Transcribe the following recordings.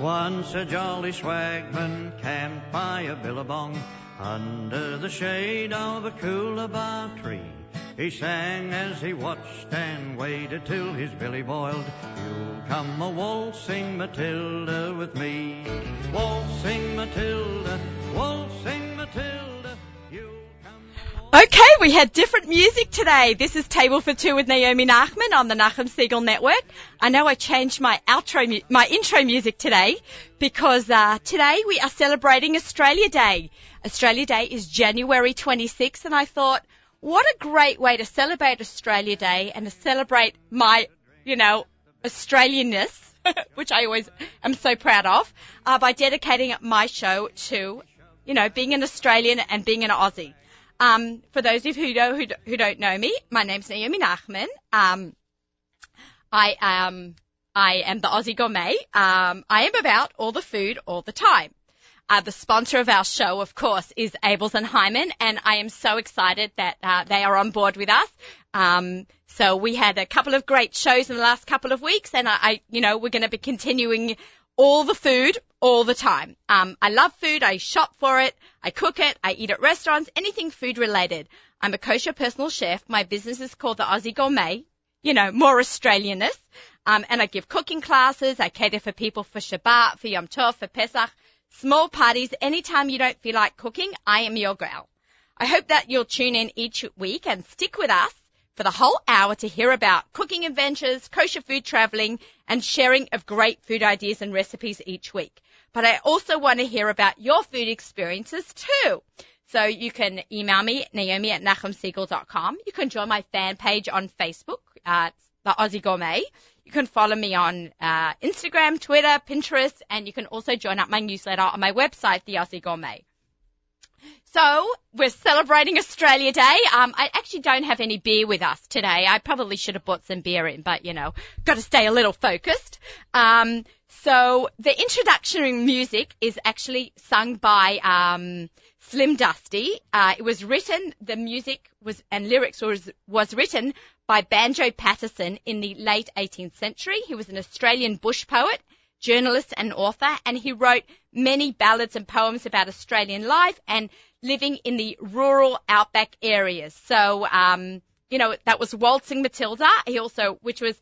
Once a jolly swagman camped by a billabong under the shade of a coolabah tree. He sang as he watched and waited till his billy boiled. You'll come a waltzing Matilda with me. Waltzing Matilda, waltzing. Okay, we had different music today. This is Table for Two with Naomi Nachman on the Nachum Segal Network. I know I changed my outro, my intro music today because uh, today we are celebrating Australia Day. Australia Day is January 26th, and I thought, what a great way to celebrate Australia Day and to celebrate my, you know, Australianness, which I always am so proud of, uh, by dedicating my show to, you know, being an Australian and being an Aussie. Um, for those of you who, know, who, who don't know me, my name's Naomi Nachman. Um, I am, I am the Aussie Gourmet. Um, I am about all the food all the time. Uh, the sponsor of our show, of course, is Abeles and Heymann, and I am so excited that uh, they are on board with us. Um, so we had a couple of great shows in the last couple of weeks, and I, I you know, we're going to be continuing all the food all the time. Um, I love food. I shop for it. I cook it. I eat at restaurants. Anything food related. I'm a kosher personal chef. My business is called the Aussie Gourmet. You know, more Australianness. Um, and I give cooking classes. I cater for people for Shabbat, for Yom Tov, for Pesach small parties, anytime you don't feel like cooking, I am your gal. I hope that you'll tune in each week and stick with us for the whole hour to hear about cooking adventures, kosher food traveling, and sharing of great food ideas and recipes each week. But I also want to hear about your food experiences too. So you can email me, naomi at nachumsegal.com. You can join my fan page on Facebook, uh, the Aussie Gourmet. You can follow me on uh, Instagram, Twitter, Pinterest, and you can also join up my newsletter on my website, The Aussie Gourmet. So we're celebrating Australia Day. Um, I actually don't have any beer with us today. I probably should have bought some beer in, but you know, got to stay a little focused. Um, so the introductory music is actually sung by um, Slim Dusty. Uh, it was written, the music was and lyrics was was written by Banjo Paterson in the late 18th century. He was an Australian bush poet, journalist and author, and he wrote many ballads and poems about Australian life and living in the rural outback areas. So, um, you know, that was Waltzing Matilda. He also, which was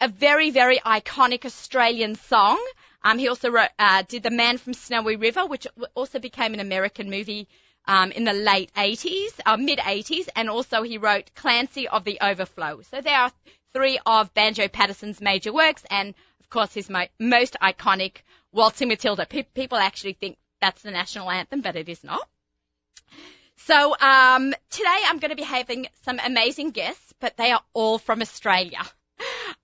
a very, very iconic Australian song. Um, he also wrote, uh, did The Man from Snowy River, which also became an American movie um, in the late 80s, uh, mid 80s, and also he wrote Clancy of the Overflow. So there are three of Banjo Paterson's major works, and of course his mo- most iconic Waltzing Matilda. Pe- people actually think that's the national anthem, but it is not. So um, today I'm going to be having some amazing guests, but they are all from Australia.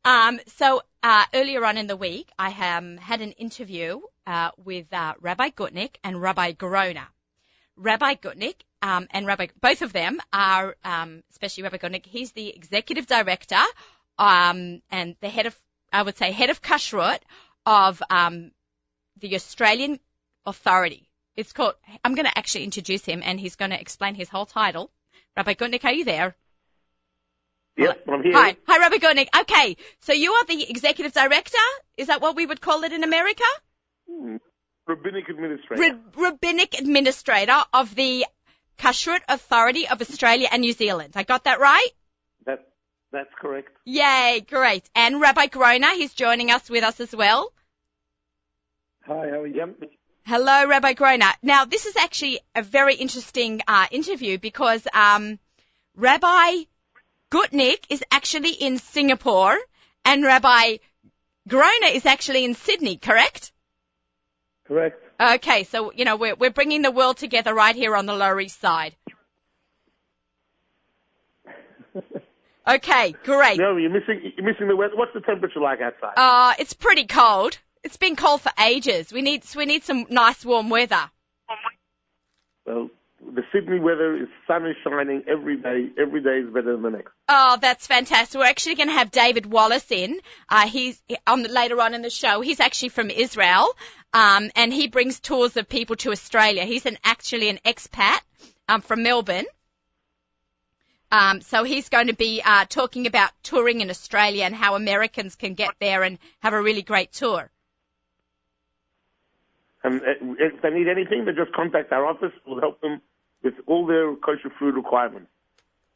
Um, so uh, earlier on in the week, I um, had an interview uh, with uh, Rabbi Gutnick and Rabbi Groner. Rabbi Gutnick um, and Rabbi, both of them are, um, especially Rabbi Gutnick, he's the executive director um, and the head of, I would say, head of kashrut of um, the Australian Authority. It's called. I'm going to actually introduce him, and he's going to explain his whole title. Rabbi Gutnick, are you there? Yep, I'm here. Hi, hi, Rabbi Gutnick. Okay, so you are the executive director. Is that what we would call it in America? Hmm. Rabbinic administrator. Ra- rabbinic administrator of the Kashrut Authority of Australia and New Zealand. I got that right? That that's correct. Yay, great. And Rabbi Groner, he's joining us with us as well. Hi, how are you? Hello, Rabbi Groner. Now, this is actually a very interesting uh, interview because um, Rabbi Gutnick is actually in Singapore and Rabbi Groner is actually in Sydney, correct? Correct. Okay, so you know we're we're bringing the world together right here on the Lower East Side. Okay, great. No, you're missing you're missing the weather. What's the temperature like outside? Uh, it's pretty cold. It's been cold for ages. We need we need some nice warm weather. well, the Sydney weather is sun is shining every day. Every day is better than the next. Oh, that's fantastic. We're actually going to have David Wallace in. Uh, he's on the, later on in the show. He's actually from Israel, um, and he brings tours of people to Australia. He's an actually an expat um, from Melbourne. Um, so he's going to be uh, talking about touring in Australia and how Americans can get there and have a really great tour. And uh, if they need anything, they just contact our office. We'll help them with all their kosher food requirements.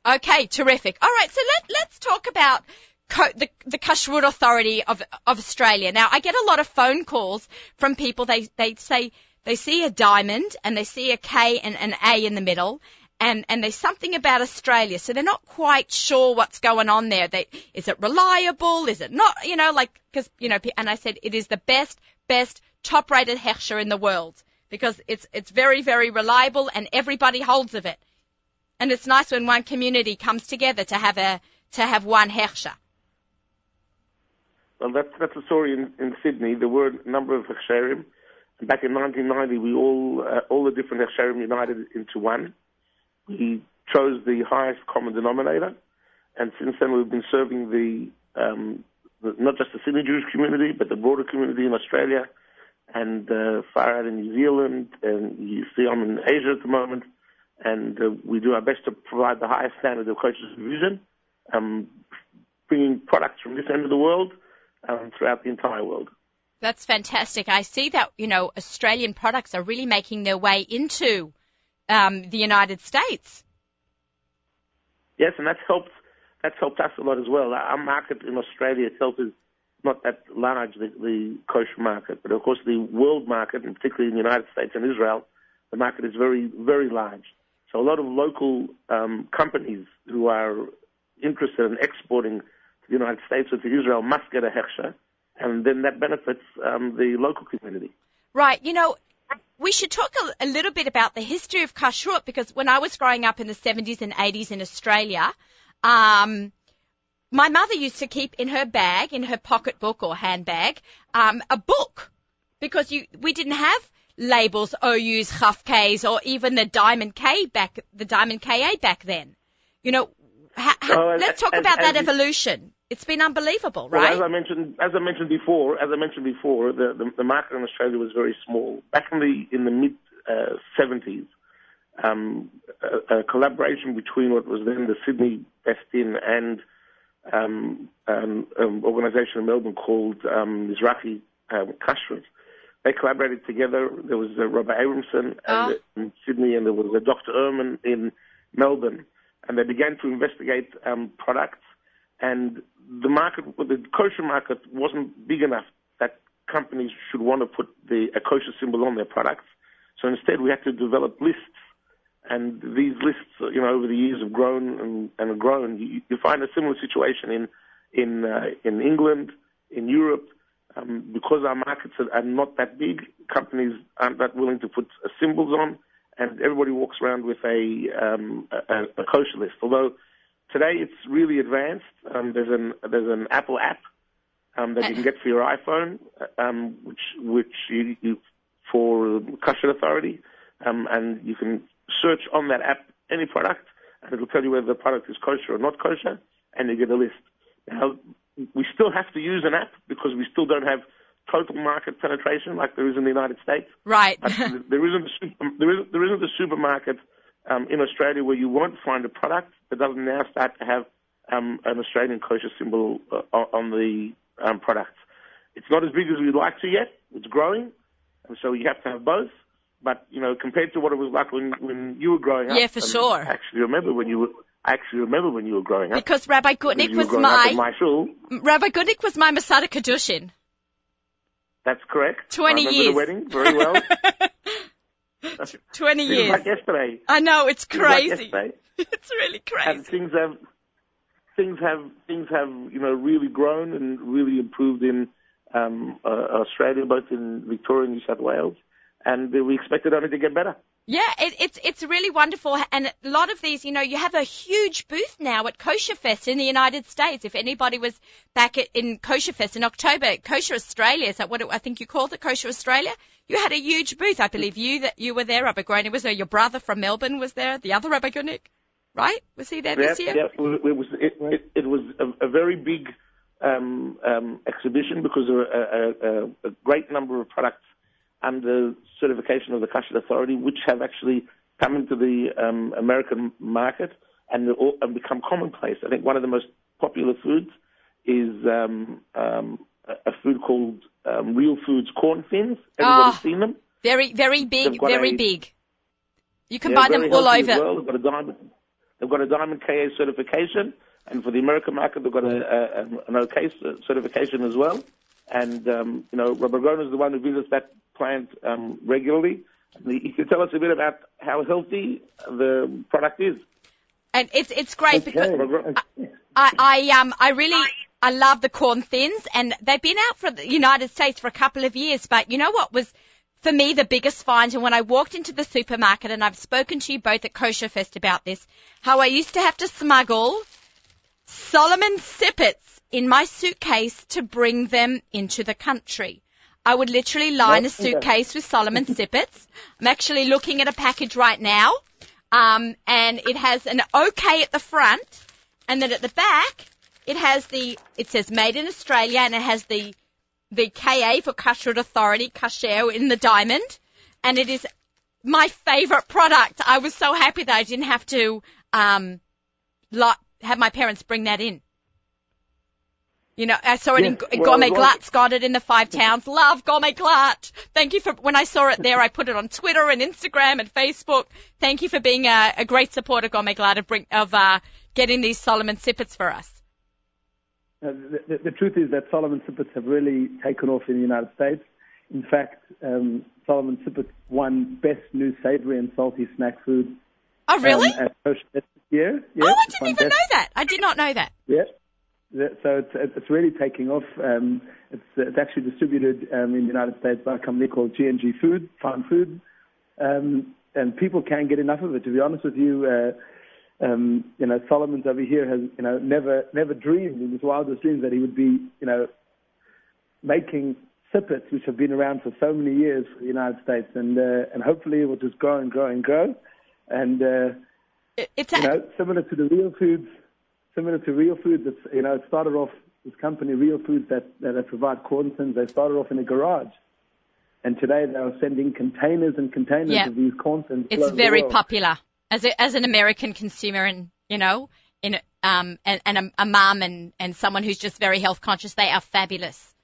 Okay, terrific. All right, so let, let's talk about co- the, the Kashrut Authority of, of Australia. Now, I get a lot of phone calls from people. They, they say they see a diamond and they see a K and an A in the middle. And, and there's something about Australia, so they're not quite sure what's going on there. They, is it reliable? Is it not? You know, like, cause, you know, and I said it is the best, best, top rated hechsher in the world because it's, it's very, very reliable and everybody holds of it. And it's nice when one community comes together to have a, to have one hechsher. Well, that's that's a story in, in Sydney. There were a number of hechsherim. Back in 1990, we all uh, all the different hechsherim united into one. We chose the highest common denominator, and since then we've been serving the, um, the not just the Sydney Jewish community, but the broader community in Australia, and uh, far out in New Zealand, and you see I'm in Asia at the moment, and uh, we do our best to provide the highest standard of kosher supervision, um, bringing products from this end of the world um, throughout the entire world. That's fantastic. I see that, you know, Australian products are really making their way into um, the United States. Yes, and that's helped. That's helped us a lot as well. Our market in Australia itself is not that large, the, the kosher market, but of course the world market, and particularly in the United States and Israel, the market is very, very large. So a lot of local um, companies who are interested in exporting to the United States or to Israel must get a hechsher, and then that benefits um, the local community. Right. You know, we should talk a, a, little bit about the history of kashrut because when I was growing up in the 70s and 80s in Australia, um, my mother used to keep in her bag, in her pocketbook or handbag, um, a book because you, we didn't have labels OUs, Chaf Ks, or even the Diamond K back, the Diamond KA back then. You know, ha, ha, let's talk as, about as, that as evolution. It's been unbelievable, right? Well, as I mentioned, as I mentioned before, as I mentioned before, the, the, the market in Australia was very small. Back in the in the mid uh, 70s, um, a, a, collaboration between what was then the Sydney Beth Din and um, an um, organisation in Melbourne called um, Mizrahi um, Kashrut. They collaborated together. There was uh, Robert Abramson oh. in Sydney, and there was a Dr. Ehrman in Melbourne, and they began to investigate um, products and the market, the kosher market wasn't big enough that companies should want to put the a kosher symbol on their products. So instead, we had to develop lists, and these lists, you know, over the years have grown and, and grown. You, you find a similar situation in in uh, in England, in Europe, um, because our markets are, not that big. Companies aren't that willing to put uh, symbols on, and everybody walks around with a um, a, a kosher list. Although Today it's really advanced. Um, there's an there's an Apple app um, that you can get for your iPhone, um, which which you, you for Kashrut Authority, um, and you can search on that app any product, and it'll tell you whether the product is kosher or not kosher, and you get a list. Now we still have to use an app because we still don't have total market penetration like there is in the United States. Right. there isn't a super, there isn't there isn't a supermarket um, in Australia where you won't find a product that doesn't now start to have um, an Australian kosher symbol uh, on the um, products. It's not as big as we'd like to yet. It's growing, and so you have to have both. But you know, compared to what it was like when when you were growing up, yeah, for sure. I actually remember when you were. I actually remember when you were growing up. Because Rabbi Gutnick was my, my shul. Rabbi Gutnick was my mesader kiddushin. That's correct. Twenty years. The wedding very well. 20 years. like yesterday. I know, it's crazy. Like it's really crazy. And things have, things have, things have, you know, really grown and really improved in um, uh, Australia, both in Victoria and New South Wales. And we expect it only to get better. Yeah, it, it's it's really wonderful, and a lot of these, you know, you have a huge booth now at Kosher Fest in the United States. If anybody was back at, in Kosher Fest in October, Kosher Australia is that what it, I think you called it, Kosher Australia? You had a huge booth. I believe you that you were there. Rabbi Groner was there. Your brother from Melbourne was there. The other Rabbi Gutnick, right? Was he there this year? Yeah, it was it, it, it was a, a very big um, um, exhibition because of a, a, a great number of products under certification of the Kashrut Authority, which have actually come into the um, American market and, and become commonplace. I think one of the most popular foods is um, um, a food called um, Real Foods corn thins. Everybody's oh, seen them. Very, very big, very a- big. You can buy them all over. Well. They've got a diamond. They've got a diamond KA certification, and for the American market, they've got a, a, an OK certification as well. And um, you know, Robert Groner is the one who visits that plant um, regularly. He can tell us a bit about how healthy the product is. And it's, it's great because I, I um I really I love the corn thins and they've been out for the United States for a couple of years, but you know what was for me the biggest find and when I walked into the supermarket and I've spoken to you both at Kosher Fest about this, how I used to have to smuggle Solomon sippets in my suitcase to bring them into the country. I would literally line a suitcase with Solomon sippets. I'm actually looking at a package right now. Um, and it has an OK at the front, and then at the back, it has the, it says made in Australia, and it has the, the KA for Kashrut Authority, Kasher in the diamond, and it is my favorite product. I was so happy that I didn't have to, um, like, have my parents bring that in. You know, I saw it in Yeah, well, Gourmet well- Gluts, got it in the five towns. Love Gourmet Glatt. Thank you for, when I saw it there, I put it on Twitter and Instagram and Facebook. Thank you for being a, a great supporter, Gourmet Glatt, of, bring, of uh, getting these Solomon sippets for us. Uh, the, the, the truth is that Solomon Sippets have really taken off in the United States. In fact, um, Solomon Sippets won Best New Savory and Salty Snack Food. Oh, really? Um, at Kosher Fest this year. oh, I didn't even Best- know that. I did not know that. Yeah. So it's it's really taking off. Um, it's it's actually distributed um, in the United States by a company called G&G Food, Farm Food, um, and people can't get enough of it. To be honest with you, uh, um, you know Solomon's over here has you know never never dreamed in his wildest dreams that he would be you know making sippets, which have been around for so many years for the United States, and uh, and hopefully it will just grow and grow and grow, and. Uh, It- It's you know, similar to the real foods, similar to real foods. It's, you know, it started off this company, Real Foods, that that they provide corn thins. They started off in a garage, and today they are sending containers and containers Yeah. of these corn thins. it's very popular as a, as an American consumer, and you know, in um, and, and a, a mum and and someone who's just very health conscious. They are fabulous.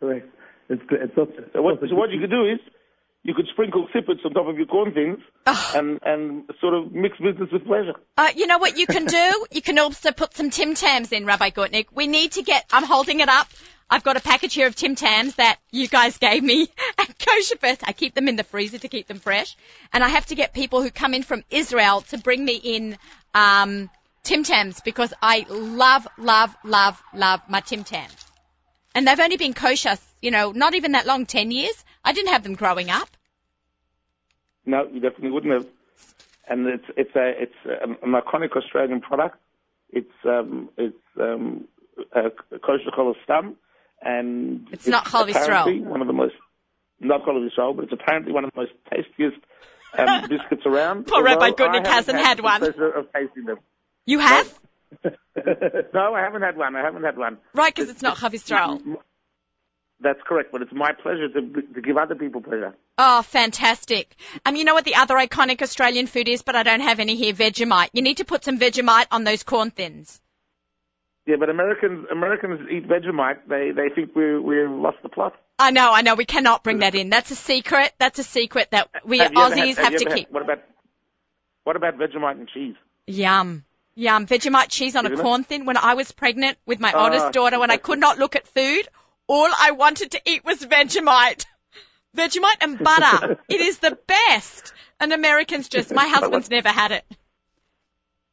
Correct. It's it's also, So what, so what you could do is you could sprinkle sippets on top of your corn thins Oh. and, and sort of mix business with pleasure. Uh, you know what you can do? You can also put some Tim Tams in, Rabbi Gutnick. We need to get, I'm holding it up. I've got a package here of Tim Tams that you guys gave me at Kosher Fest. I keep them in the freezer to keep them fresh. And I have to get people who come in from Israel to bring me in, um, Tim Tams because I love, love, love, love my Tim Tams. And they've only been kosher, you know, not even that long, 10 years. I didn't have them growing up. No, you definitely wouldn't have. And it's it's a it's an, an iconic Australian product. It's um it's um a kosher stam, and It's not chalav Yisrael. One of the most not chalav Yisrael, but it's apparently one of the most tastiest um, biscuits around. Poor Rabbi Gutnick hasn't had the one. of tasting them. You have? No, I haven't had one. I haven't had one. Right, because it's not Chalav Yisrael. That's correct, but it's my pleasure to to give other people pleasure. Oh, fantastic. Um, you know what the other iconic Australian food is, but I don't have any here, Vegemite. You need to put some Vegemite on those corn thins. Yeah, but Americans Americans eat Vegemite. They they think we we've lost the plot. I know, I know, we cannot bring that in. That's a secret. That's a secret that we you ever had- Aussies have to had- keep. What about what about Vegemite and cheese? Yum. Yum. Vegemite cheese on a Isn't it? corn thin. When I was pregnant with my Ah, oldest daughter, when I could not look at food, all I wanted to eat was Vegemite. Vegemite and butter. it is the best. And Americans just, my husband's never had it.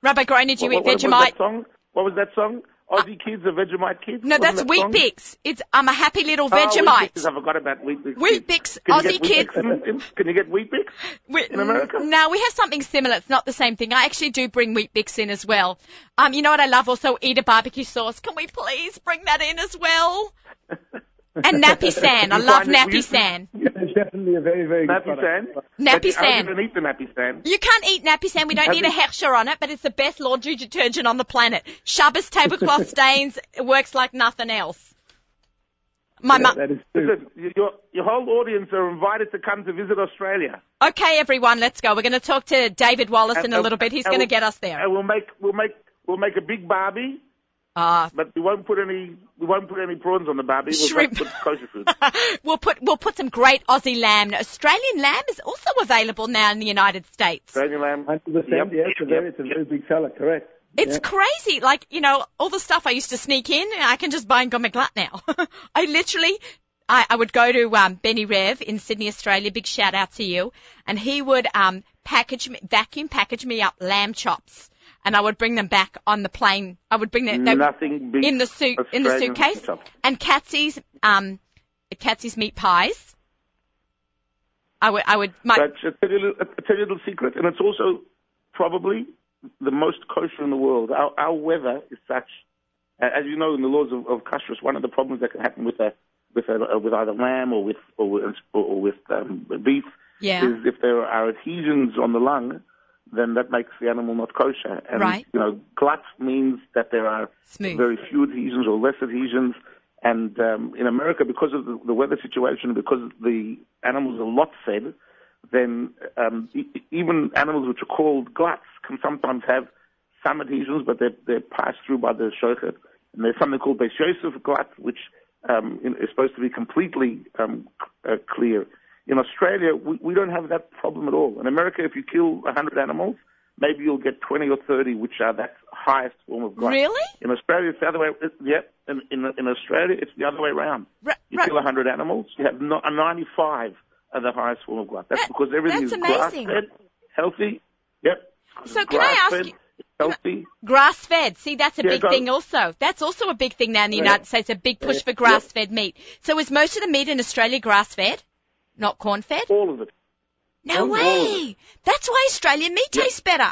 Rabbi Groner, do you what, eat what, what Vegemite? song? What was that song? Aussie kids are Vegemite kids. No, that's that Wheat? Bix. It's I'm a happy little Oh, Vegemite. Weet-Bix. I forgot about Weet-Bix. Wheat Bix, Aussie kids. Bix in- in- can you get Weet-Bix? We- in America? No, we have something similar. It's not the same thing. I actually do bring Weet-Bix in as well. Um, you know what I love also? Eat a barbecue sauce. Can we please bring that in as well? And Nappy San. I love find it- we Nappy used San. it's definitely a very very good Napisan. product. Nappy But I San. didn't eat the Napisan. You can't eat Napisan. We don't Have need a you- hechsher on it, but it's the best laundry detergent on the planet. Shabbos tablecloth stains. It works like nothing else. My Yeah, mum. that is true. Listen, your your whole audience are invited to come to visit Australia. Okay, everyone, let's go. We're going to talk to David Wallace in a um, little bit. He's going to we'll- get us there. And we'll make we'll make we'll make a big barbie, Ah, But we won't put any we won't put any prawns on the barbie. We'll Shrimp. put kosher food. we'll put we'll put some great Aussie lamb. Now, Australian lamb is also available now in the United States. Australian lamb. 100%, Yep, yeah, it's a very, yep, it's a very big seller, correct. It's Yeah. crazy. Like, you know, all the stuff I used to sneak in, I can just buy and in Gourmet Glatt now. I literally, I, I would go to, um, Benny Rev in Sydney, Australia. Big shout out to you. And he would, um, package me, vacuum package me up lamb chops. And I would bring them back on the plane. I would bring them, they, Nothing big. in the suit, in the suitcase. And Katsy's, um, meat pies. I would, I would, my, tell, a little, you a little secret, and it's also probably the most kosher in the world. Our, our weather is such, as you know, in the laws of, of kashrus, one of the problems that can happen with a with a, with either lamb or with or with, or with um, beef yeah. is if there are adhesions on the lung, then that makes the animal not kosher. And Right. you know, glatt means that there are Smooth. very few adhesions or less adhesions. And um, in America, because of the, the weather situation, because the animals are lot fed, then um, e- even animals which are called glatts can sometimes have some adhesions, but they're, they're passed through by the shochet. And there's something called Beis Yosef glatt, which um, is supposed to be completely um, c- uh, clear. In Australia, we, we don't have that problem at all. In America, if you kill 100 animals, maybe you'll get 20 or 30 which are that highest form of glatt. Really? In Australia, it's the other way. It, yep. In, in in Australia, it's the other way around. Ra- You ra- kill 100 animals, you have no, a 95 are the highest form of glatt. That's That- because everything that's is amazing. grass-fed, healthy. Yep. So can I ask you- Healthy. Grass fed. See, that's a Yeah, big go. thing also. That's also a big thing now in the Yeah. United States, a big push Yeah. for grass fed meat. So is most of the meat in Australia grass fed? Not corn fed? All of it. No all of way. That's why Australian meat tastes better.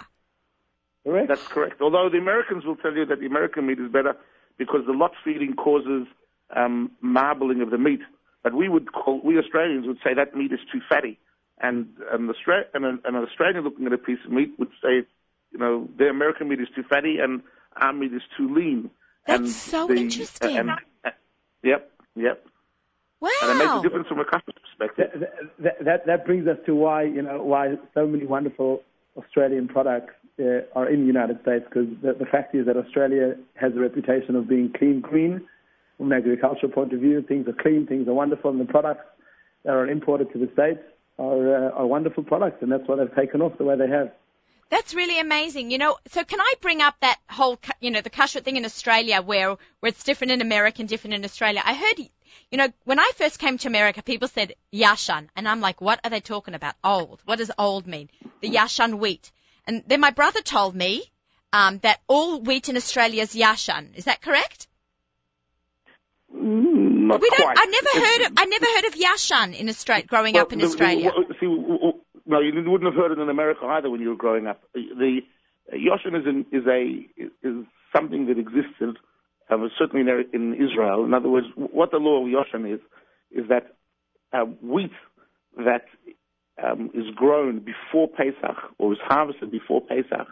Correct. That's correct. Although the Americans will tell you that the American meat is better because the lot feeding causes um, marbling of the meat. But we would call, we Australians would say that meat is too fatty. And an, Austra- and an, an Australian looking at a piece of meat would say, you know, the American meat is too fatty and our meat is too lean. That's and so the- interesting. And, uh, yep, yep. Wow. And it makes a difference from a customer perspective. That, that, that, that brings us to why, you know, why so many wonderful Australian products uh, are in the United States because the, the fact is that Australia has a reputation of being clean, green from an agricultural point of view. Things are clean, things are wonderful, and the products that are imported to the States are, uh, are wonderful products, and that's why they've taken off the way they have. That's really amazing. You know, so can I bring up that whole, you know, the kashrut thing in Australia where, where it's different in America and different in Australia? I heard, you know, when I first came to America, people said yashan, and I'm like, what are they talking about? Old. What does old mean? The yashan wheat. And then my brother told me, um, that all wheat in Australia is yashan. Is that correct? Mm, Not we don't, quite. I never heard of, I never heard of yashan in Australia, growing Well, up in the- Australia. see, no, you wouldn't have heard it in America either when you were growing up. The, Yoshin is, an, is a is something that existed, um, certainly in, in Israel. In other words, what the law of Yoshin is is that uh, wheat that um, is grown before Pesach or is harvested before Pesach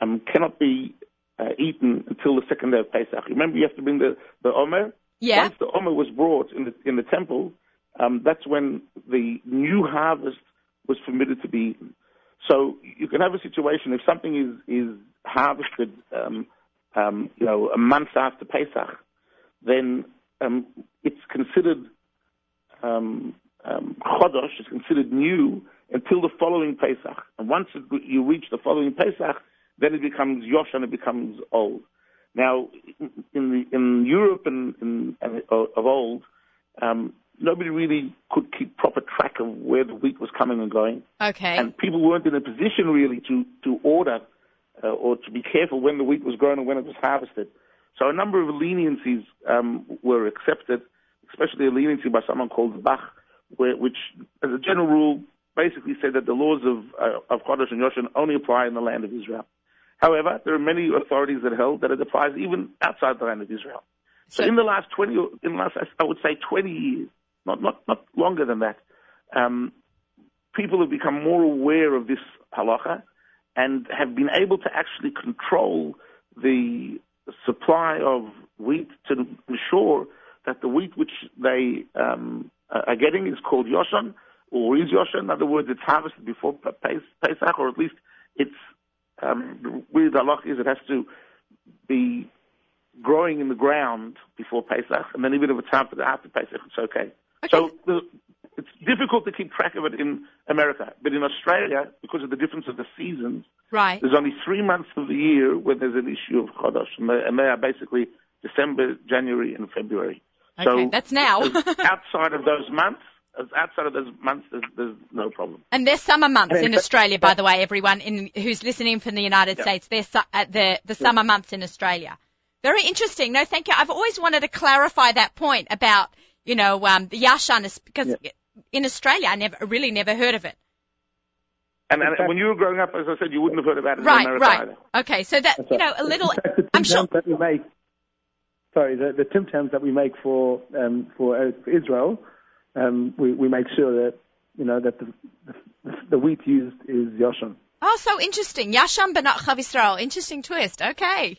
um, cannot be uh, eaten until the second day of Pesach. Remember, you have to bring the the omer. yeah. Once the Omer was brought in the, in the temple, um, that's when the new harvest was permitted to be eaten. So you can have a situation if something is is harvested, um, you know, a month after Pesach, then um, it's considered um, um, chodosh. It's considered new until the following Pesach. And once it, you reach the following Pesach, then it becomes yosh and it becomes old. Now, in the in Europe and, and, and of old, um, nobody really could keep proper track of where the wheat was coming and going, Okay. and people weren't in a position really to to order uh, or to be careful when the wheat was grown and when it was harvested. So a number of leniencies um, were accepted, especially a leniency by someone called Bach, where, which, as a general rule, basically said that the laws of uh, of Chodesh and Yoshan only apply in the land of Israel. However, there are many authorities that held that it applies even outside the land of Israel. So, So- in the last 20, in the last, I would say 20 years, not, not, not longer than that, um, people have become more aware of this halacha and have been able to actually control the supply of wheat to ensure that the wheat which they um, are getting is called Yoshan or is Yoshan. In other words, it's harvested before Pes- Pesach, or at least it's um, really the halacha is it has to be growing in the ground before Pesach, and then even if it's after, after Pesach, it's okay. Okay. So the, it's difficult to keep track of it in America, but in Australia, because of the difference of the seasons, Right. there's only three months of the year where there's an issue of Chodesh, and they, and they are basically December, January, and February. Okay, so that's now. outside of those months, outside of those months, there's, there's no problem. And they're summer months in in- Australia, by the way, everyone in, who's listening from the United Yeah. States. They're su- uh, the, the summer months in Australia. Very interesting. No, thank you. I've always wanted to clarify that point about, you know, um, the Yashan is because in Australia, I never, really never heard of it. And, and fact- when you were growing up, as I said, you wouldn't have heard about it in Right, America right. either. Okay, so that, That's you know, a little, In the I'm sure, that we make. Sorry, the, the Tim Tams that we make for um, for uh, Israel, um, we we make sure that you know that the the, the wheat used is Yoshan. oh, so interesting. Yashan Benat Chalav Yisrael. Interesting twist. Okay.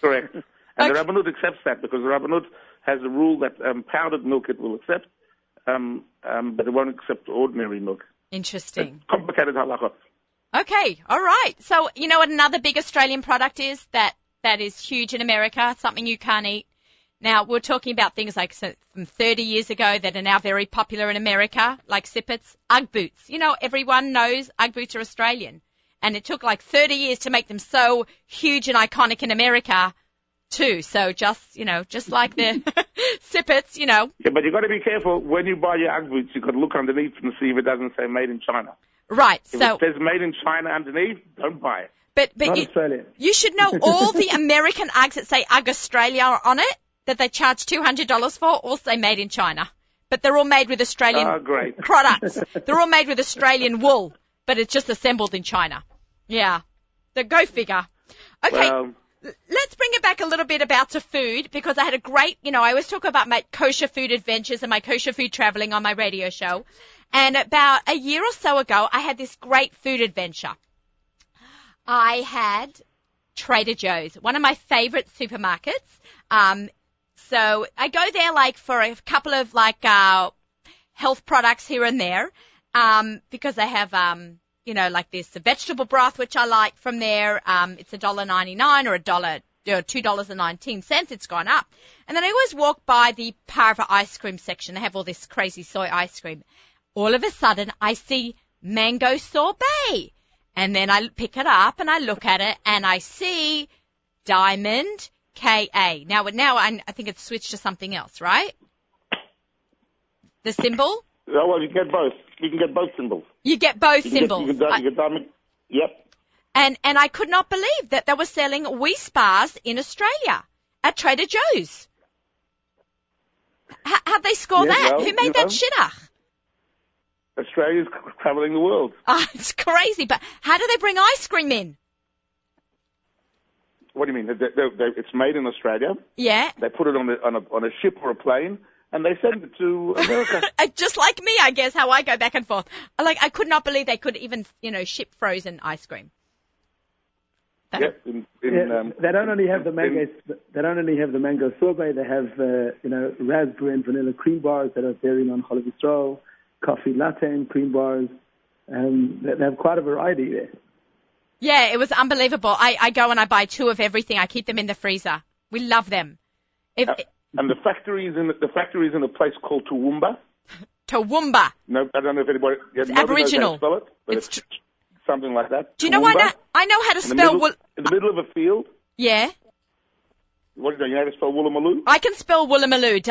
Correct. And Okay. the Rabbanut accepts that because the Rabbanut has a rule that um, powdered milk it will accept, um, um, but they won't accept ordinary milk. Interesting. Complicated halacha. Okay, all right. So you know what another big Australian product is that that is huge in America, something you can't eat. Now we're talking about things like so- from 30 years ago that are now very popular in America, like sippets, UGG boots. You know, everyone knows UGG boots are Australian, and it took like 30 years to make them so huge and iconic in America, too. So just you know, just like the sippets, you know, Yeah, but you've got to be careful when you buy your Ugg boots. You've got to look underneath and see if it doesn't say made in China. right? If So, it says made in China underneath, don't buy it. but but Not you. You should know all the American Uggs that say Ugg Australia on it that they charge $200 for all say made in China. But they're all made with Australian Oh, great. products. They're all made with Australian wool, but it's just assembled in China. Yeah. So go figure. Okay. Well, Let's bring it back a little bit about to food because I had a great, you know, I always talk about my kosher food adventures and my kosher food traveling on my radio show. And about a year or so ago, I had this great food adventure. I had Trader Joe's, one of my favorite supermarkets. Um, so I go there like for a couple of like, uh, health products here and there, um, because they have, um, you know, like this the vegetable broth, which I like from there. Um, it's a dollar ninety nine or a dollar, or two dollars and nineteen cents. It's gone up. And then I always walk by the Parva ice cream section. They have all this crazy soy ice cream. All of a sudden, I see mango sorbet. And then I pick it up and I look at it and I see Diamond KA. Now, now I, I think it's switched to something else, right? The symbol? oh, well, you get both. You can get both symbols. You get both You symbols. Get, you I- you can diamond. Yep. and, and I could not believe that they were selling Weis bars in Australia at Trader Joe's. H- how'd they score Yeah, that? well, Who made that know. Australia's traveling the world. Oh, it's crazy. But how do they bring ice cream in? What do you mean? They, they, they, it's made in Australia. Yeah. They put it on a, on a on a ship or a plane, and they send it to America. Uh, Just like me, I guess, how I go back and forth. Like, I could not believe they could even, you know, ship frozen ice cream. That- yep. In, in, Yeah, um, they don't only have the mango. in- They don't only have the mango sorbet. They have uh, you know raspberry and vanilla cream bars that are varying on Chalav Yisrael, coffee latte and cream bars. Um, they they have quite a variety there. Yeah, it was unbelievable. I, I go and I buy two of everything. I keep them in the freezer. We love them. If, and the factory is in the factory is in a place called Toowoomba. Toowoomba. No, I don't know if anybody. Yeah, It's nobody knows how to Aboriginal. spell it, but It's it's, tr- something like that. Do you know I Toowoomba, know, I know how to in spell middle, wool? in the middle of a field. Yeah. What do you know? You know how to spell Woolloomooloo? I can spell Woolloomooloo.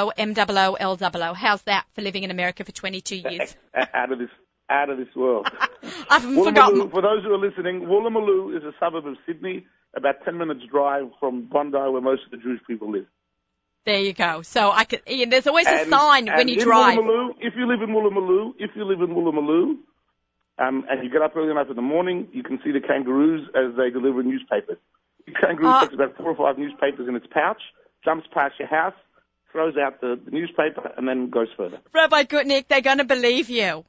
W-O-O-L-L-M-O-O-L-O. How's that for living in America for 22 years? out of this out of this world. I've forgotten. For those who are listening, Woolloomooloo is a suburb of Sydney, about 10 minutes drive from Bondi, where most of the Jewish people live. There you go. So I could, Ian, there's always a sign when and you in drive. Woolloomooloo, if you live in Woolloomooloo, if you live in Woolloomooloo, um, and you get up early enough in the morning, you can see the kangaroos as they deliver newspapers. The kangaroo Ah. takes about four or five newspapers in its pouch, jumps past your house, throws out the, the newspaper, and then goes further. Rabbi Gutnick, they're going to believe you.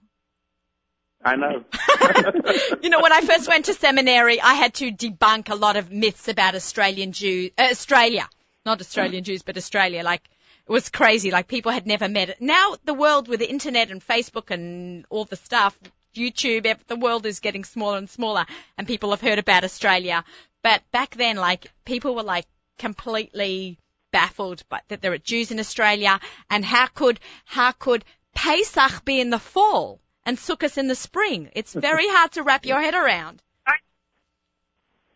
I know. you know, when I first went to seminary, I had to debunk a lot of myths about Australian Jews, uh, Australia, not Australian Jews, but Australia. Like, it was crazy. Like, people had never met it. Now, the world with the internet and Facebook and all the stuff, YouTube, the world is getting smaller and smaller, and people have heard about Australia. But back then, like people were like completely baffled by that there are Jews in Australia, and how could how could Pesach be in the fall and Sukkot in the spring? It's very hard to wrap your head around.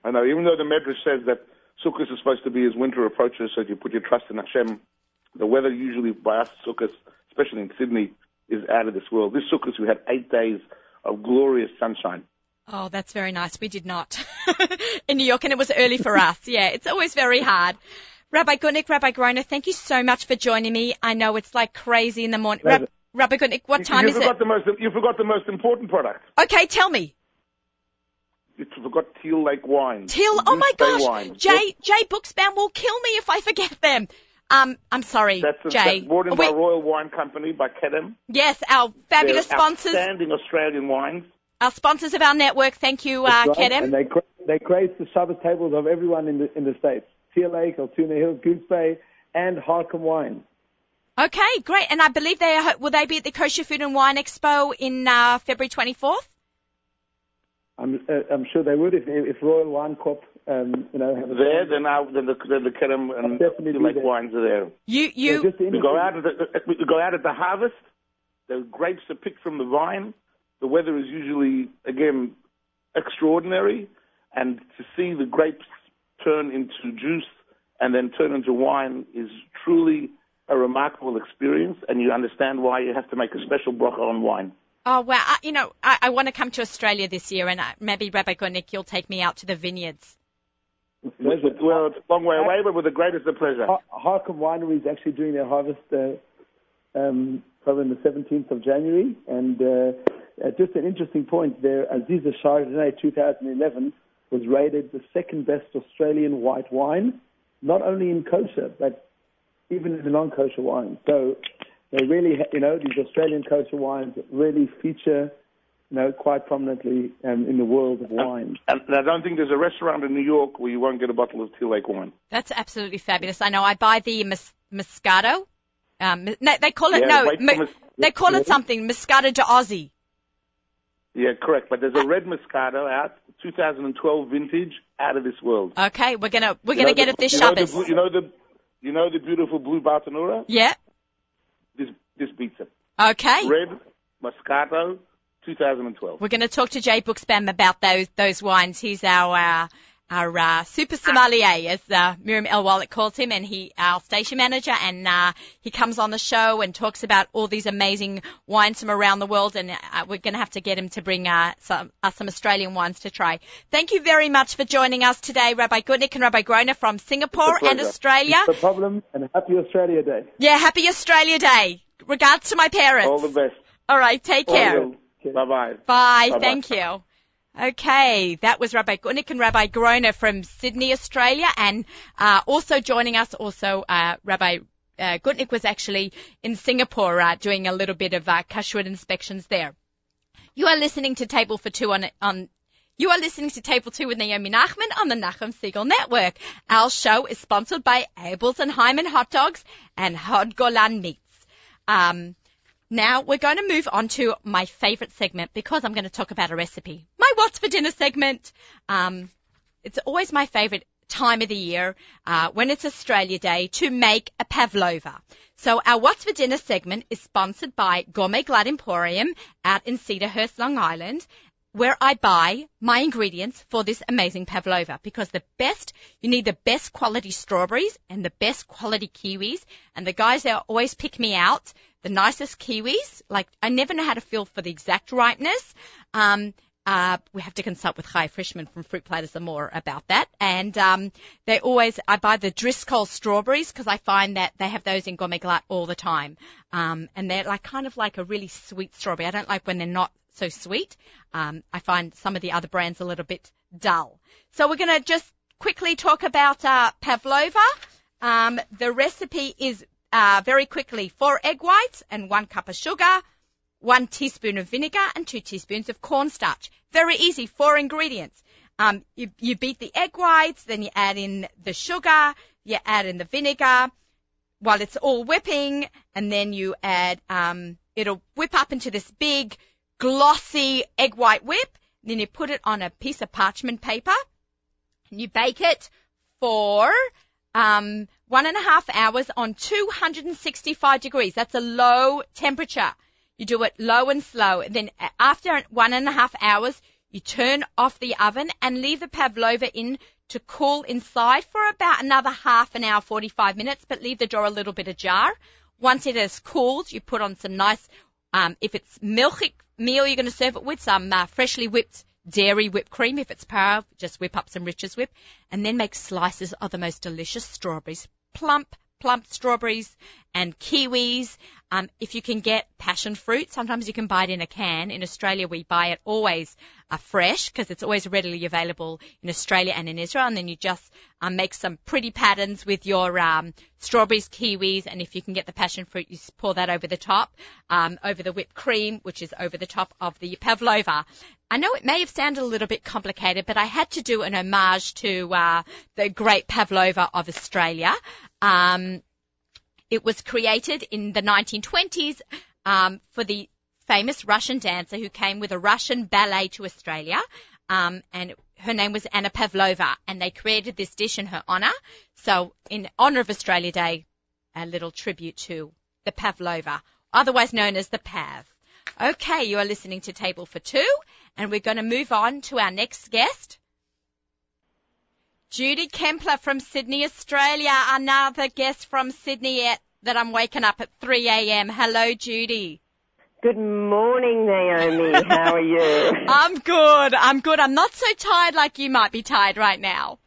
I know, even though the Medrash says that Sukkot is supposed to be as winter approaches, so you put your trust in Hashem, the weather usually by us Sukkot, especially in Sydney, is out of this world. This Sukkot, we had eight days of glorious sunshine. Oh, that's very nice. We did not in New York, and it was early for us. Yeah, it's always very hard. Rabbi Gutnick, Rabbi Groner, thank you so much for joining me. I know it's like crazy in the morning. Rab- Rabbi Gutnick, what time you is forgot it? The most, you forgot the most important product. Okay, tell me. You forgot Teal Lake wine. Teal, oh my gosh, wine. Jay, Jay Buchsbaum will kill me if I forget them. Um, I'm sorry, That's, a, Jay. that's brought in by Royal Wine Company by Kedem. yes, our fabulous They're sponsors, Outstanding Australian wines. our sponsors of our network. Thank you, uh, right. Kedem. And they cra- they grace the Shabbos tables of everyone in the in the states. Teal Lake, Altoona Hills, Goose Bay, and Hakham Wine. Okay, great. And I believe they are, will they be at the Kosher Food and Wine Expo in uh, February 24th? I'm uh, I'm sure they would if if Royal Wine Corp um, you know have a There, then now then the, then the Kedem and Definitely Teal Lake wines are there. You, you, just We go out at the, we go out at the harvest. The grapes are picked from the vine. The weather is usually again extraordinary, and to see the grapes turn into juice and then turn into wine is truly a remarkable experience. And you understand why you have to make a special bracha on wine. oh wow, I, you know, I, I want to come to Australia this year and uh, maybe Rabbi Gutnick, you'll take me out to the vineyards. With- with- well, it's a long way away, but with the greatest of pleasure. Har- Winery is actually doing their harvest uh, um, probably on the 17th of January. And uh, uh, just an interesting point there, Aziza Chardonnay 2011 was rated the second best Australian white wine, not only in kosher, but even in the non-kosher wines. So they really, you know, these Australian kosher wines really feature, you know, quite prominently um, in the world of wine. And I don't think there's a restaurant in New York where you won't get a bottle of Teal Lake wine. That's absolutely fabulous. I know I buy the Mos- Moscato. Um, no, they call it, Yeah, no, wait for mo- Mos- they call it something, Moscato de Aussie. Yeah, correct. But there's a red Moscato out, 2012 vintage, out of this world. Okay, we're gonna, we're You gonna know get the- it this you Shabbos. you know the, you know the beautiful blue Bartenura? Yeah. This, this beats it. Okay. Red Moscato, 2012. We're going to talk to Jay Buchsbaum about those those wines. He's our uh, our uh, super sommelier, as uh, Miriam Elwallet calls him, and he our station manager, and uh, he comes on the show and talks about all these amazing wines from around the world, and uh, we're going to have to get him to bring uh, some uh, some Australian wines to try. Thank you very much for joining us today, Rabbi Gutnick and Rabbi Groner from Singapore and. Australia. No problem, and happy Australia Day. Yeah, happy Australia Day. Regards to my parents. All the best. All right, take care. Bye bye. Bye. Thank you. Okay, that was Rabbi Gutnick and Rabbi Groner from Sydney, Australia, and uh, also joining us, also uh, Rabbi uh, Gutnick was actually in Singapore uh, doing a little bit of uh, kashrut inspections there. You are listening to Table for Two on on. You are listening to Table Two with Naomi Nachman on the Nachum Segal Network. Our show is sponsored by Abeles and Heymann Hot Dogs and Hod Golan Meats. Um, now we're going to move on to my favorite segment because I'm going to talk about a recipe. What's for Dinner segment. Um, it's always my favorite time of the year uh, when it's Australia Day to make a pavlova. So our What's for Dinner segment is sponsored by Gourmet Glatt Emporium out in Cedarhurst, Long Island, where I buy my ingredients for this amazing pavlova because the best, you need the best quality strawberries and the best quality kiwis. And the guys there always pick me out the nicest kiwis. Like I never know how to feel for the exact ripeness. Um, uh, we have to consult with Chai Frischman from Fruit Platters and more about that. And um, they always, I buy the Driscoll strawberries because I find that they have those in Gourmet Glatt all the time. Um, and they're like kind of like a really sweet strawberry. I don't like when they're not so sweet. Um, I find some of the other brands a little bit dull. So we're going to just quickly talk about uh, pavlova. Um, the recipe is uh, very quickly four egg whites and one cup of sugar, one teaspoon of vinegar, and two teaspoons of cornstarch. Very easy, four ingredients. Um, you, you beat the egg whites, then you add in the sugar, you add in the vinegar while it's all whipping, and then you add, um, it'll whip up into this big glossy egg white whip. Then you put it on a piece of parchment paper and You bake it for um, one and a half hours on 265 degrees. That's a low temperature. You do it low and slow. And then after one and a half hours, you turn off the oven and leave the pavlova in to cool inside for about another half an hour, 45 minutes, but leave the door a little bit ajar. Once it has cooled, you put on some nice, um, if it's milky meal you're going to serve it with, some uh, freshly whipped dairy whipped cream. If it's power, just whip up some Rich's Whip and then make slices of the most delicious strawberries. Plump, plump strawberries and kiwis. Um, if you can get passion fruit, sometimes you can buy it in a can. In Australia, we buy it always uh, fresh because it's always readily available in Australia and in Israel. And then you just um, make some pretty patterns with your um, strawberries, kiwis, and if you can get the passion fruit, you pour that over the top, um, over the whipped cream, which is over the top of the pavlova. I know it may have sounded a little bit complicated, but I had to do an homage to uh, the great pavlova of Australia. Um, it was created in the 1920s um, for the famous Russian dancer who came with a Russian ballet to Australia, um, and her name was Anna Pavlova, and they created this dish in her honor. So, in honor of Australia Day, a little tribute to the Pavlova, otherwise known as the Pav. Okay, you are listening to Table for Two, and we're going to move on to our next guest. Judy Kempler from Sydney, Australia, another guest from Sydney at, that I'm waking up at 3 a.m. Hello, Judy. Good morning, Naomi. How are you? I'm good. I'm good. I'm not so tired like you might be tired right now.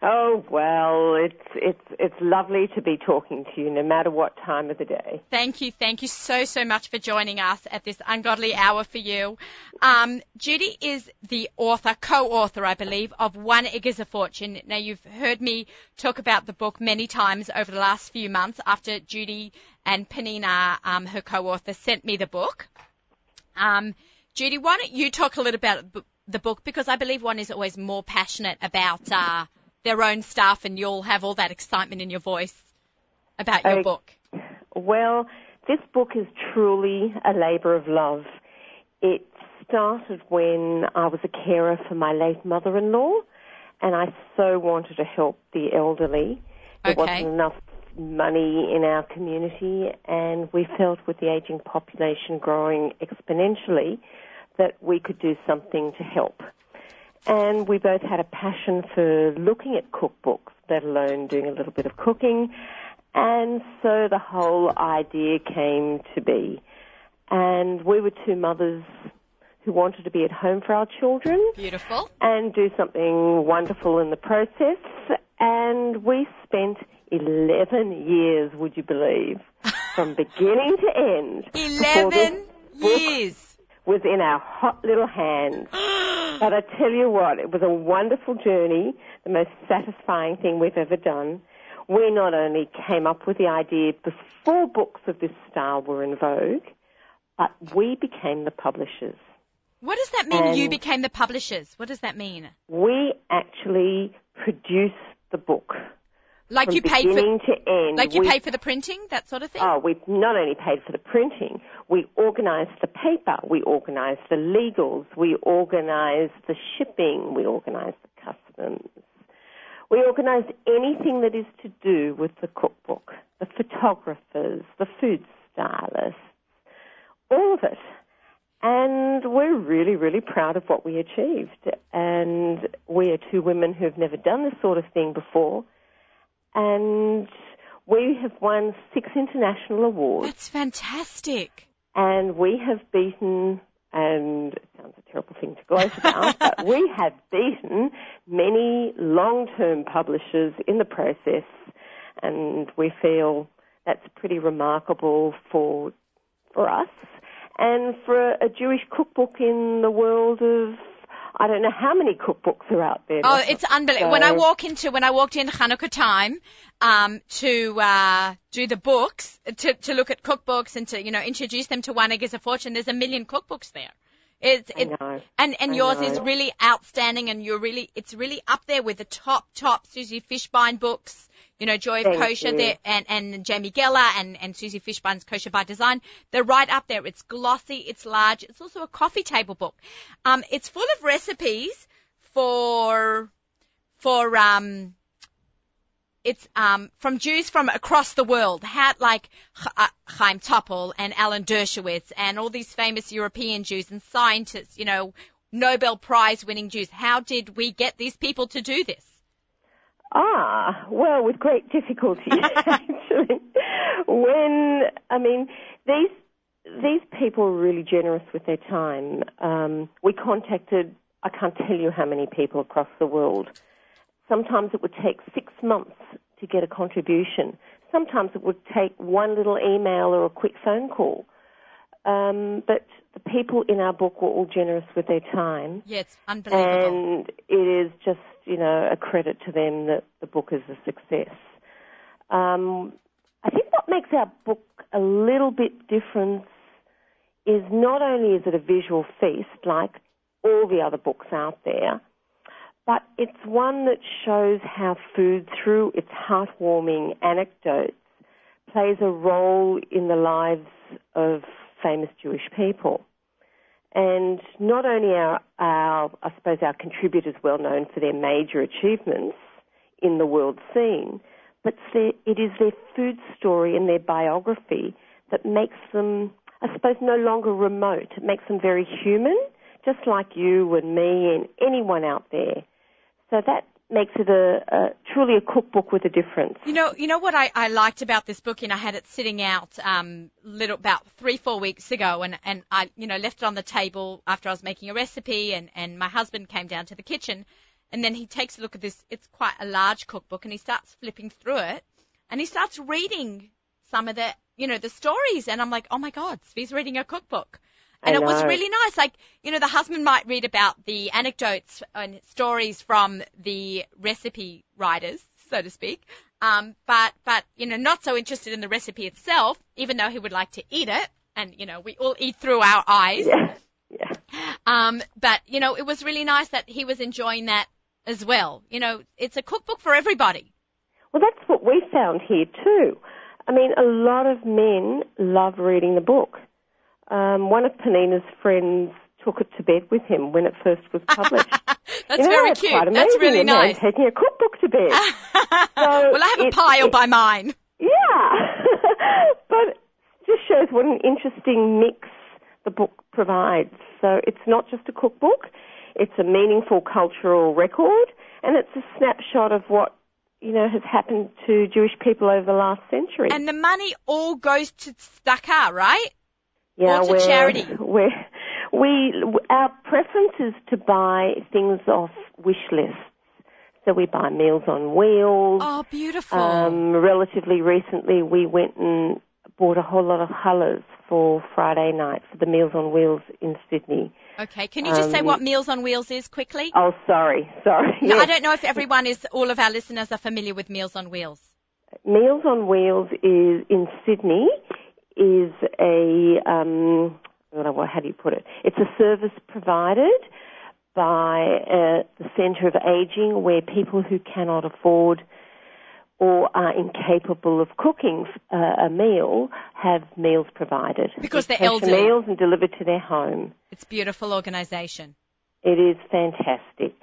Oh well, it's it's it's lovely to be talking to you, no matter what time of the day. Thank you, thank you so so much for joining us at this ungodly hour for you. Um, Judy is the author, co-author, I believe, of One Egg Is a Fortune. Now you've heard me talk about the book many times over the last few months after Judy and Penina, um, her co-author, sent me the book. Um, Judy, why don't you talk a little about the book because I believe one is always more passionate about. Uh, their own stuff and you'll have all that excitement in your voice about your book? Well, this book is truly a labour of love. It started when I was a carer for my late mother-in-law and I so wanted to help the elderly. There okay. wasn't enough money in our community and we felt with the aging population growing exponentially that we could do something to help. And we both had a passion for looking at cookbooks, let alone doing a little bit of cooking. And so the whole idea came to be. And we were two mothers who wanted to be at home for our children. Beautiful. And do something wonderful in the process. And we spent 11 years, would you believe, from beginning to end. 11 years was in our hot little hands. but I tell you what, it was a wonderful journey, the most satisfying thing we've ever done. We not only came up with the idea before books of this style were in vogue, but we became the publishers. What does that mean, and you became the publishers? What does that mean? We actually produced the book. Like you paid for to end. Like you paid for the printing, that sort of thing. Oh, we not only paid for the printing, we organised the paper, we organised the legals, we organised the shipping, we organised the customs, we organised anything that is to do with the cookbook, the photographers, the food stylists, all of it. And we're really, really proud of what we achieved. And we are two women who have never done this sort of thing before and we have won six international awards. That's fantastic. And we have beaten, and it sounds a terrible thing to gloat about, but we have beaten many long-term publishers in the process, and we feel that's pretty remarkable for for us and for a Jewish cookbook in the world of I don't know how many cookbooks are out there. Oh, it's unbelievable. So, when I walk into, when I walked in Hanukkah time, um, to, uh, do the books, to, to look at cookbooks and to, you know, introduce them to One Egg is a Fortune, there's a million cookbooks there. It's, it, and, and yours is really outstanding and you're really, it's really up there with the top, top Susie Fishbein books, you know, Joy of Thank Kosher there, and, and Jamie Geller and, and Susie Fishbein's Kosher by Design. They're right up there. It's glossy, it's large. It's also a coffee table book. Um, it's full of recipes for, for um, it's um, from Jews from across the world. How like uh, Chaim Topol and Alan Dershowitz and all these famous European Jews and scientists, you know, Nobel Prize winning Jews. How did we get these people to do this? Ah, well, with great difficulty, actually. When, I mean, these, these people were really generous with their time. Um, we contacted, I can't tell you how many people across the world. Sometimes it would take six months to get a contribution. Sometimes it would take one little email or a quick phone call. Um, but the people in our book were all generous with their time. Yeah, it's unbelievable. And it is just, you know, a credit to them that the book is a success. Um, I think what makes our book a little bit different is not only is it a visual feast like all the other books out there, but it's one that shows how food, through its heartwarming anecdotes, plays a role in the lives of famous Jewish people. And not only are our, I suppose, our contributors well known for their major achievements in the world scene, but it is their food story and their biography that makes them, I suppose, no longer remote. It makes them very human, just like you and me and anyone out there. So that makes it a, a, truly a cookbook with a difference. You know, you know what I, I liked about this book, and I had it sitting out um, little about three, four weeks ago, and and I, you know, left it on the table after I was making a recipe, and and my husband came down to the kitchen, and then he takes a look at this. It's quite a large cookbook, and he starts flipping through it, and he starts reading some of the, you know, the stories, and I'm like, oh my God, Svi's reading a cookbook. And it was really nice. Like, you know, the husband might read about the anecdotes and stories from the recipe writers, so to speak. Um, but, but, you know, not so interested in the recipe itself, even though he would like to eat it. And, you know, we all eat through our eyes. Yeah. Yeah. Um, but, you know, it was really nice that he was enjoying that as well. You know, it's a cookbook for everybody. Well, that's what we found here too. I mean, a lot of men love reading the book. Um, one of Penina's friends took it to bed with him when it first was published. That's you know, very it's cute. Quite That's really amazing, a nice. Taking a cookbook to bed. well, I have a it- pile it- by mine. Yeah, but it just shows what an interesting mix the book provides. So it's not just a cookbook; it's a meaningful cultural record, and it's a snapshot of what you know has happened to Jewish people over the last century. And the money all goes to tzedakah, right? Yeah, or to charity. We're, we our preference is to buy things off wish lists. So we buy Meals on Wheels. Oh, beautiful. Um, relatively recently, we went and bought a whole lot of challahs for Friday night for the Meals on Wheels in Sydney. okay, can you just say um, what Meals on Wheels is quickly? Oh, sorry, sorry. No, Yes. I don't know if everyone is, all of our listeners are familiar with Meals on Wheels. Meals on Wheels is in Sydney. Is a um, I don't know what- how do you put it? It's a service provided by uh, the Centre of Aging, where people who cannot afford or are incapable of cooking uh, a meal have meals provided. Because They they're elderly. meals and delivered to their home. It's a beautiful organisation. It is fantastic.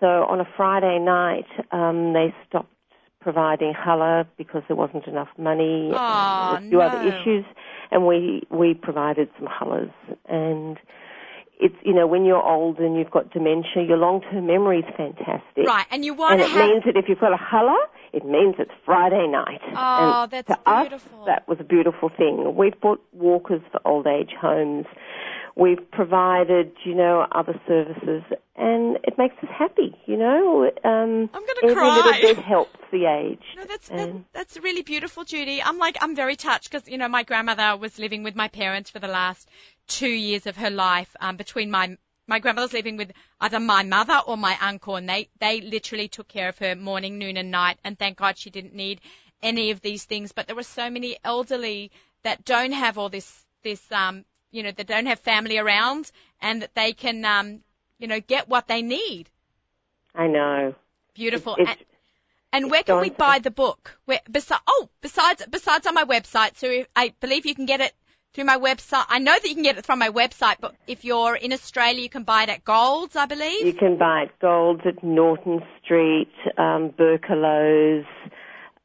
So on a Friday night, um, they stopped providing challah because there wasn't enough money Aw, and a few other issues, and we we provided some challahs. And it's you know when you're old and you've got dementia, your long-term memory is fantastic. Right, and you want And to it have. means that if you've got a challah, it means it's Friday night. Oh, and that's to beautiful. Us, that was a beautiful thing. We've bought walkers for old age homes. We've provided, you know, other services, and it makes us happy. You know, um, I'm gonna every little bit helps the aged. No, that's that, that's really beautiful, Judy. I'm like I'm very touched because you know my grandmother was living with my parents for the last two years of her life. Um, between my my grandmother's living with either my mother or my uncle, and they they literally took care of her morning, noon, and night. And thank God she didn't need any of these things. But there were so many elderly that don't have all this this um you know that don't have family around, and that they can um you know get what they need. I know. Beautiful. It's, and, and where can we buy the book? Where, oh, besides besides on my website. So I believe you can get it through my website. I know that you can get it from my website, but if you're in Australia, you can buy it at Golds, I believe. You can buy it Golds at Norton Street, um, Berkelouw's,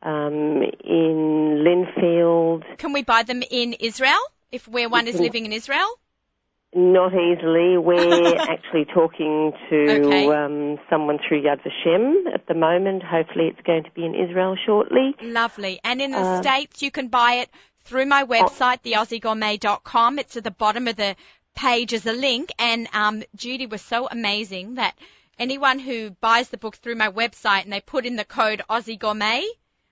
um, in Lindfield. Can we buy them in Israel if where one is living in Israel? Not easily. We're actually talking to Okay. um, someone through Yad Vashem at the moment. Hopefully, it's going to be in Israel shortly. Lovely. And in the Uh, States, you can buy it through my website, theaussiegourmet.com. It's at the bottom of the page as a link. And um, Judy was so amazing that anyone who buys the book through my website and they put in the code Aussie Gourmet,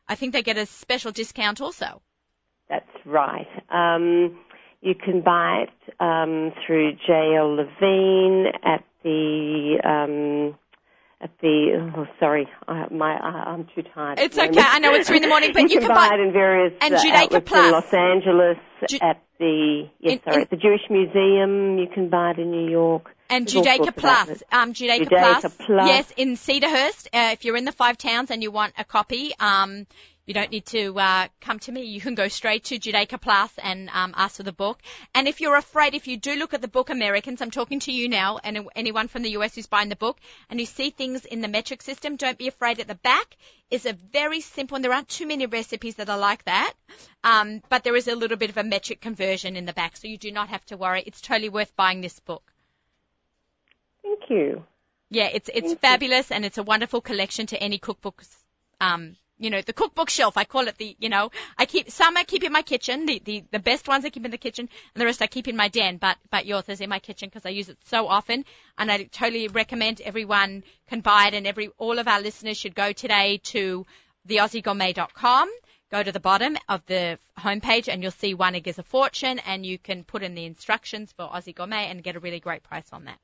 I think they get a special discount also. That's right. Um, you can buy it um, through J.L. Levine at the um, at the. Oh, sorry, I, my I, I'm too tired. It's okay. I know it's three in the morning, but you can can buy buy- it in various and uh, Judaica Plus. in Los Angeles Ju- at the yes, In- sorry, in- at the Jewish Museum. You can buy it in New York. And There's Judaica Plus, um, Judaica, Judaica Plus, Plus. yes, in Cedarhurst. Uh, if you're in the five towns and you want a copy, um, you don't need to uh, come to me. You can go straight to Judaica Plus and um, ask for the book. And if you're afraid, if you do look at the book, Americans, I'm talking to you now, and anyone from the US who's buying the book, and you see things in the metric system, don't be afraid. At the back is a very simple, and there aren't too many recipes that are like that. Um, but there is a little bit of a metric conversion in the back, so you do not have to worry. It's totally worth buying this book. Thank you. Yeah, it's it's Thank you. fabulous and it's a wonderful collection to any cookbooks. Um, you know, the cookbook shelf. I call it the. You know, I keep some I keep in my kitchen. The the the best ones I keep in the kitchen, and the rest I keep in my den. But but yours is in my kitchen because I use it so often, and I totally recommend everyone can buy it. And every all of our listeners should go today to theaussiegourmet.com. Go to the bottom of the homepage and you'll see one egg is a fortune, and you can put in the instructions for Aussie Gourmet and get a really great price on that.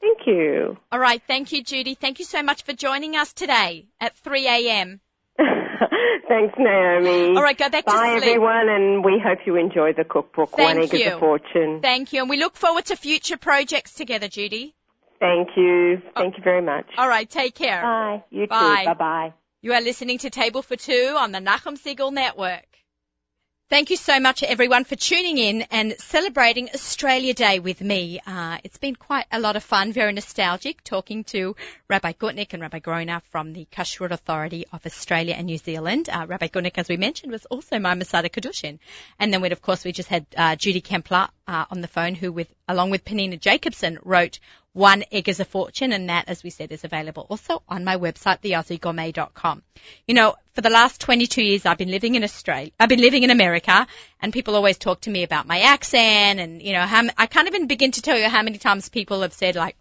Thank you. All right. Thank you, Judy. Thank you so much for joining us today at 3 a.m. Thanks, Naomi. All right, go back to sleep. Bye, everyone, and we hope you enjoy the cookbook. Thank One Egg is a Fortune. Thank you. And we look forward to future projects together, Judy. Thank you. Oh. Thank you very much. All right. Take care. Bye. You Bye. too. Bye bye. You are listening to Table for Two on the Nachum Segal Network. Thank you so much, everyone, for tuning in and celebrating Australia Day with me. Uh, it's been quite a lot of fun, very nostalgic, talking to Rabbi Gutnick and Rabbi Groner from the Kashrut Authority of Australia and New Zealand. Uh, Rabbi Gutnick, as we mentioned, was also my mesader kiddushin. And then, of course, we just had uh, Judy Kempler uh, on the phone, who, with along with Penina Jacobson, wrote One Egg is a Fortune, and that, as we said, is available also on my website, theaussiegourmet.com. You know, for the last 22 years, I've been living in Australia. I've been living in America, and people always talk to me about my accent, and you know, how, I can't even begin to tell you how many times people have said like,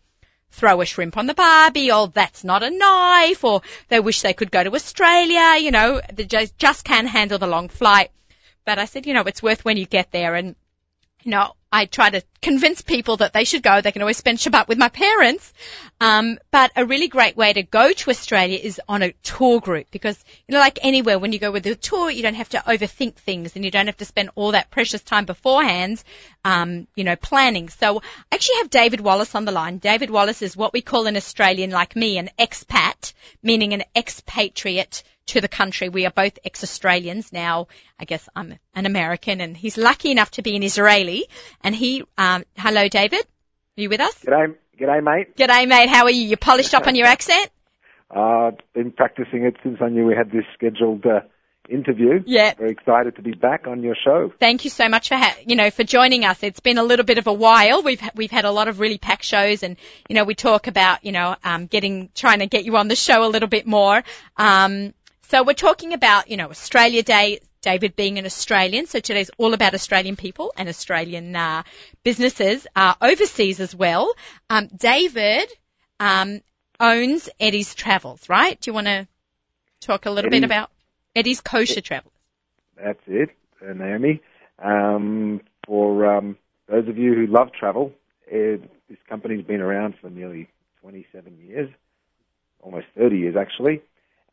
throw a shrimp on the barbie, or that's not a knife, or they wish they could go to Australia. You know, they just just can't handle the long flight. But I said, you know, it's worth when you get there, and you know, I try to convince people that they should go. They can always spend Shabbat with my parents. Um, but a really great way to go to Australia is on a tour group because, you know, like anywhere, when you go with a tour, you don't have to overthink things and you don't have to spend all that precious time beforehand, um, you know, planning. So I actually have David Wallace on the line. David Wallace is what we call an Australian like me, an expat, meaning an expatriate to the country. We are both ex-Australians now. I guess I'm an American and he's lucky enough to be an Israeli. And he, um, hello David, are you with us? G'day, g'day, mate. G'day mate, how are you? You polished up on your accent? Uh, been practicing it since I knew we had this scheduled uh, interview. Yeah. Very excited to be back on your show. Thank you so much for ha- you know for joining us. It's been a little bit of a while. We've we've had a lot of really packed shows, and you know we talk about you know um, getting trying to get you on the show a little bit more. Um, so we're talking about you know Australia Day. David being an Australian, so today's all about Australian people and Australian uh, businesses uh, overseas as well. Um, David um, owns Eddie's Travels, right? Do you want to talk a little bit about Eddie's Kosher Travels? That's it, Naomi. Um, for um, those of you who love travel, uh, this company's been around for nearly 27 years, almost 30 years actually,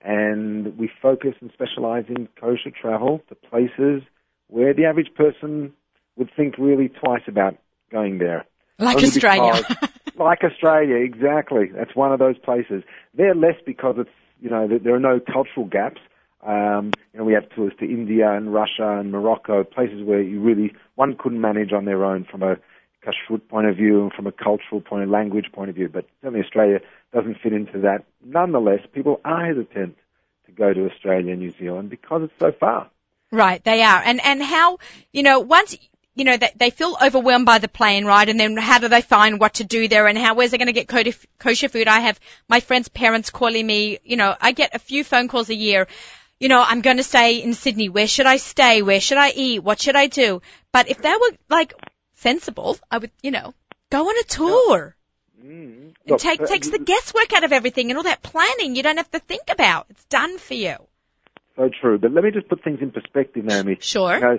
and we focus and specialize in kosher travel to places where the average person would think really twice about going there. Like Only Australia. because- like Australia, exactly. That's one of those places. They're less because it's, you know, there- there are no cultural gaps. Um, you know, we have tours to India and Russia and Morocco, places where you really one couldn't manage on their own from a kashrut point of view and from a cultural point of language point of view. But certainly Australia doesn't fit into that. Nonetheless, people are hesitant to go to Australia and New Zealand because it's so far. Right, they are. And and how you know once you know they, they feel overwhelmed by the plane ride, and then how do they find what to do there, and how where's they going to get kosher food? I have my friends' parents calling me. You know, I get a few phone calls a year. You know, I'm going to stay in Sydney. Where should I stay? Where should I eat? What should I do? But if they were like sensible, I would, you know, go on a tour. Mm. It take, takes the guesswork out of everything and all that planning you don't have to think about. It's done for you. So true. But let me just put things in perspective, Naomi. Sure. You know,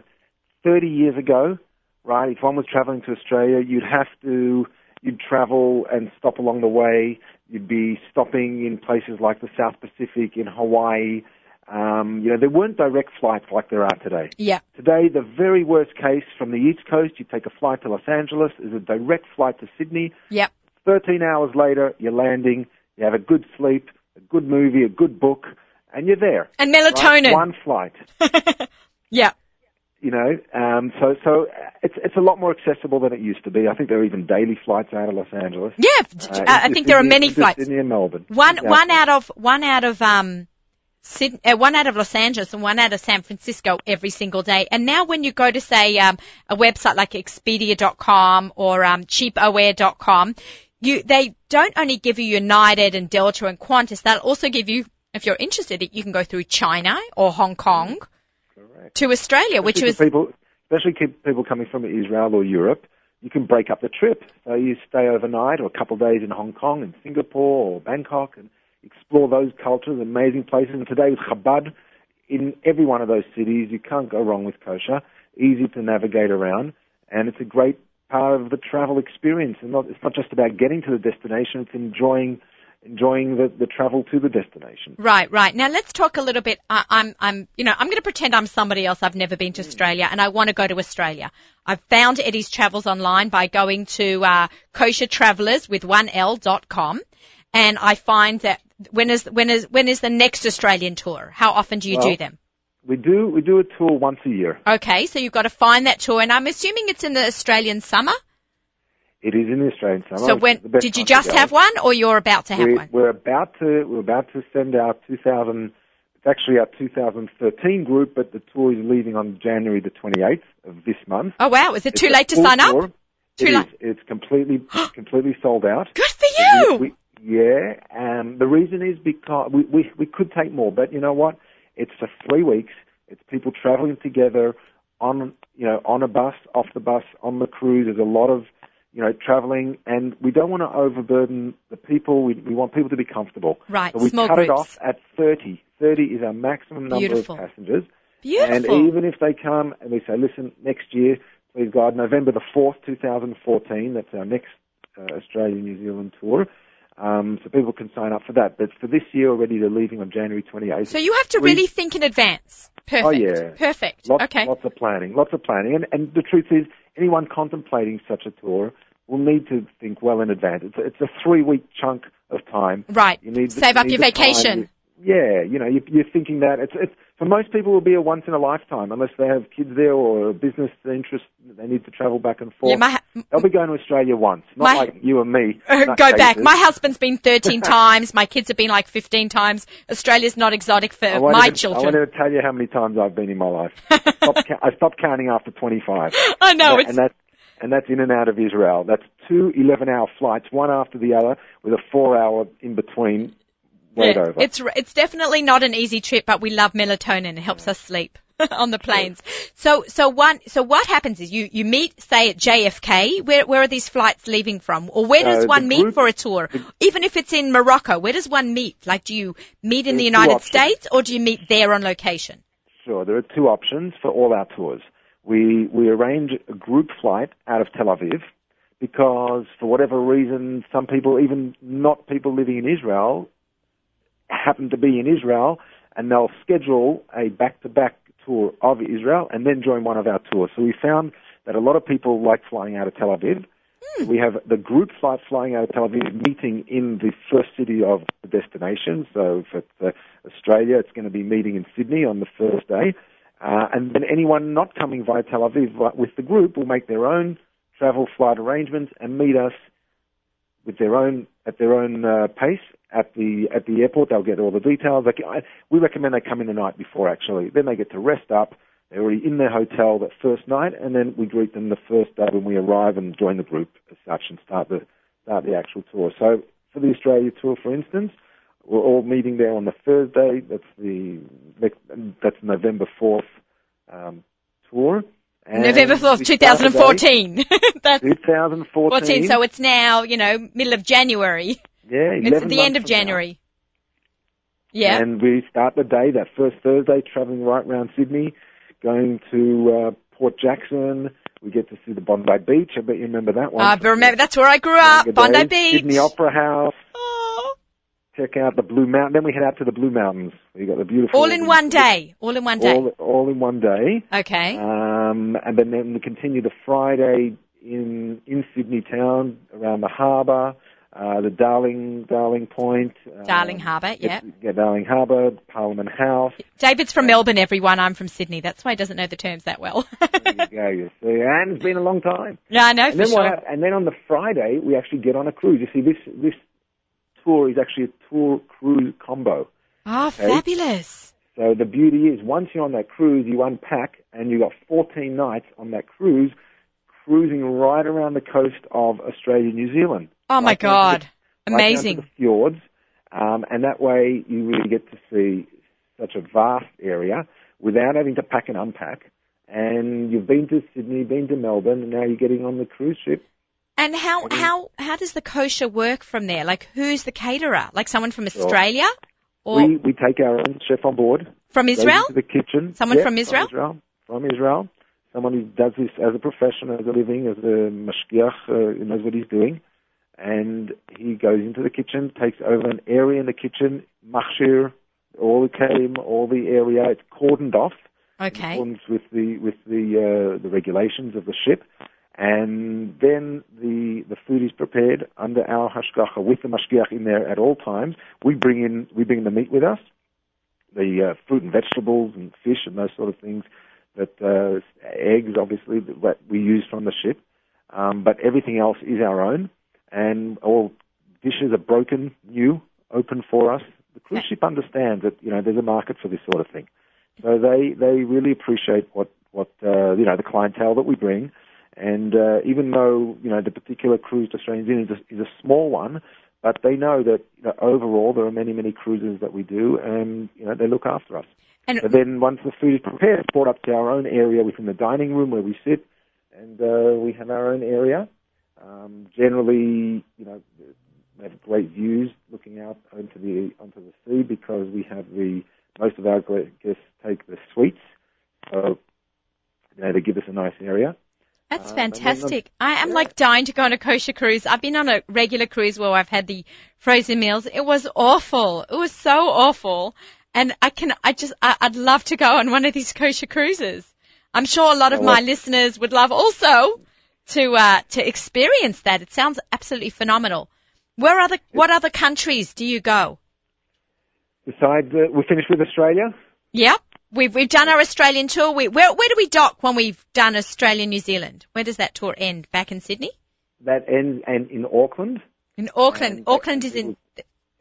30 years ago, right, if one was traveling to Australia, you'd have to, you'd travel and stop along the way. You'd be stopping in places like the South Pacific, in Hawaii. Um, you know, there weren't direct flights like there are today. Yeah. Today, the very worst case from the East Coast, you take a flight to Los Angeles, is a direct flight to Sydney. Yep. 13 hours later, you're landing, you have a good sleep, a good movie, a good book, and you're there. And melatonin. Right? One flight. yeah. You know, um, so so it's it's a lot more accessible than it used to be. I think there are even daily flights out of Los Angeles. Yeah, Uh, I think there are many flights. Sydney and Melbourne. One Exactly. one out of one out of um Sydney, uh, one out of Los Angeles and one out of San Francisco every single day. And now when you go to say um, a website like Expedia.com or um, CheapOair.com, you they don't only give you United and Delta and Qantas. They'll also give you, if you're interested, you can go through China or Hong Kong mm-hmm. Correct. to Australia, which especially was people, especially people coming from Israel or Europe. You can break up the trip. So you stay overnight or a couple of days in Hong Kong and Singapore or Bangkok and explore those cultures, amazing places. And today with Chabad, in every one of those cities, you can't go wrong with kosher. Easy to navigate around, and it's a great part of the travel experience. And not, it's not just about getting to the destination; it's enjoying enjoying the, the travel to the destination. Right, right. Now let's talk a little bit. I, I'm, I'm, you know, I'm going to pretend I'm somebody else. I've never been to Australia, and I want to go to Australia. I've found Eddie's Travels online by going to uh, kosher travelers with one L dot com, and I find that when is when is when is the next Australian tour? How often do you do them? We do we do a tour once a year. Okay, so you've got to find that tour, and I'm assuming it's in the Australian summer. It is in the Australian summer. So when did you just have one, or you're about to have we, one? We're about to we're about to send our 2000. It's actually our 2013 group, but the tour is leaving on January the 28th of this month. Oh wow, is it too late to sign up? Too It late. is. It's completely completely sold out. Good for you. We, we, yeah, um, the reason is because we, we we could take more, but you know what? It's for three weeks. It's people traveling together on you know on a bus, off the bus, on the cruise. There's a lot of you know traveling, and we don't want to overburden the people. We we want people to be comfortable. Right, So we small cut it off at 30. 30 is our maximum number Beautiful. of passengers. Beautiful. And even if they come and we say, listen, next year, please God, November the 4th, 2014, that's our next uh, Australia New Zealand tour. Um, so people can sign up for that. But for this year already, they're leaving on January 28th. So you have to We- really think in advance. Perfect. Oh, yeah. Perfect. Lots, okay. lots of planning, lots of planning. And, and the truth is, anyone contemplating such a tour will need to think well in advance. It's a, it's a three-week chunk of time. Right. You need Save you up need your the vacation. Yeah, you know, you, you're thinking that it's, it's for most people it will be a once in a lifetime unless they have kids there or a business interest that they need to travel back and forth. They'll be going to Australia once, not My- like you and me. go back. My husband's been 13 times. My kids have been like 15 times. Australia's not exotic for my even, I children. won't even tell you how many times I've been in my life. Stopped I stopped counting after 25. I know. and, It's, and that's and that's in and out of Israel. That's two 11-hour flights, one after the other, with a four-hour in between. Wait yeah, over. it's, it's definitely not an easy trip, but we love melatonin. It helps us sleep on the planes. So, so one, so what happens is you, you meet, say at JFK. Where, where are these flights leaving from? Or where does uh, So one the meet for a tour? Even if it's in Morocco, where does one meet? Like, do you meet in the United. States or do you meet there on location? Sure, there are two options for all our tours. We we arrange a group flight out of Tel Aviv because for whatever reason, some people, even not people living in Israel, happen to be in Israel, and they'll schedule a back-to-back tour of Israel and then join one of our tours. So we found that a lot of people like flying out of Tel Aviv. We have the group flight flying out of Tel Aviv meeting in the first city of the destination. So for uh, Australia, it's going to be meeting in Sydney on the first day. Uh, and then anyone not coming via Tel Aviv with the group will make their own travel flight arrangements and meet us with their own at their own uh, pace at the at the airport. They'll get all the details. Like, I, we recommend they come in the night before. Actually, then they get to rest up. They're already in their hotel that first night, and then we greet them the first day when we arrive and join the group as such and start the start the actual tour. So for the Australia tour, for instance, we're all meeting there on the Thursday. That's the that's November fourth um, tour. And November 4th, 2014. That's 2014. so it's now, you know, middle of January. Yeah, It's the end of January. Now. Yeah. And we start the day, that first Thursday, traveling right around Sydney, going to uh, Port Jackson. We get to see the Bondi Beach. I bet you remember that one. I remember, that's where I grew up, Bondi Beach. Sydney Opera House. Oh. Check out the Blue Mountain. Then we head out to the Blue Mountains. We got the beautiful. All in one day. All in one day. All, all in one day. Okay. Um, and then, then we continue the Friday in in Sydney town around the harbour, uh, the Darling Darling Point. Darling um, Harbour, yeah. Yeah, Darling Harbour, Parliament House. David's from Melbourne, everyone. I'm from Sydney. That's why he doesn't know the terms that well. there you go. You see, and it's been a long time. Yeah, I know and then sure. What, and then on the Friday we actually get on a cruise. You see, this this tour is actually a tour cruise combo. Oh, okay? fabulous. So the beauty is once you're on that cruise, you unpack and you got 14 nights on that cruise, cruising right around the coast of Australia, New Zealand. Oh my right God. The, Amazing. Right the fjords. Um, and that way you really get to see such a vast area without having to pack and unpack. And you've been to Sydney, been to Melbourne, and now you're getting on the cruise ship. And how, how, how does the kosher work from there? Like who's the caterer? Like someone from Australia? Or We, we take our own chef on board. from Israel? the kitchen. Someone Yeah, from Israel? From Israel. From Israel. Someone who does this as a profession, as a living, as a mashgiach, uh, who knows what he's doing. And he goes into the kitchen, takes over an area in the kitchen, machshir, all the kelim, all the area. It's cordoned off okay. in accordance with the with the uh, the regulations of the ship. And then the the food is prepared under our hashgacha with the mashgiach in there at all times. We bring in we bring the meat with us, the uh, fruit and vegetables and fish and those sort of things. That uh, eggs, obviously, that we use from the ship, um, but everything else is our own, and all dishes are broken, new, open for us. The cruise ship understands that you know there's a market for this sort of thing, so they they really appreciate what what uh, you know the clientele that we bring. And uh, even though you know the particular cruise to Australian New Zealand is a, is a small one, but they know that you know, overall there are many many cruises that we do, and you know they look after us. And But then once the food is prepared, it's brought up to our own area within the dining room where we sit, and uh, we have our own area. Um, generally, you know, we have great views looking out onto the onto the sea because we have the most of our guests take the suites, so you know they give us a nice area. That's Um, and then the- fantastic. I am yeah. like dying to go on a kosher cruise. I've been on a regular cruise where I've had the frozen meals. It was awful. It was so awful. And I can, I just, I, I'd love to go on one of these kosher cruises. I'm sure a lot of Oh, my well- listeners would love also to, uh, to experience that. It sounds absolutely phenomenal. Where other, what other countries do you go? Besides, uh, we're finished with Australia. Yep. We've, we've done our Australian tour. We, where, where do we dock when we've done Australia, New Zealand? Where does that tour end? Back in Sydney? That ends and in Auckland. In Auckland. And Auckland is in,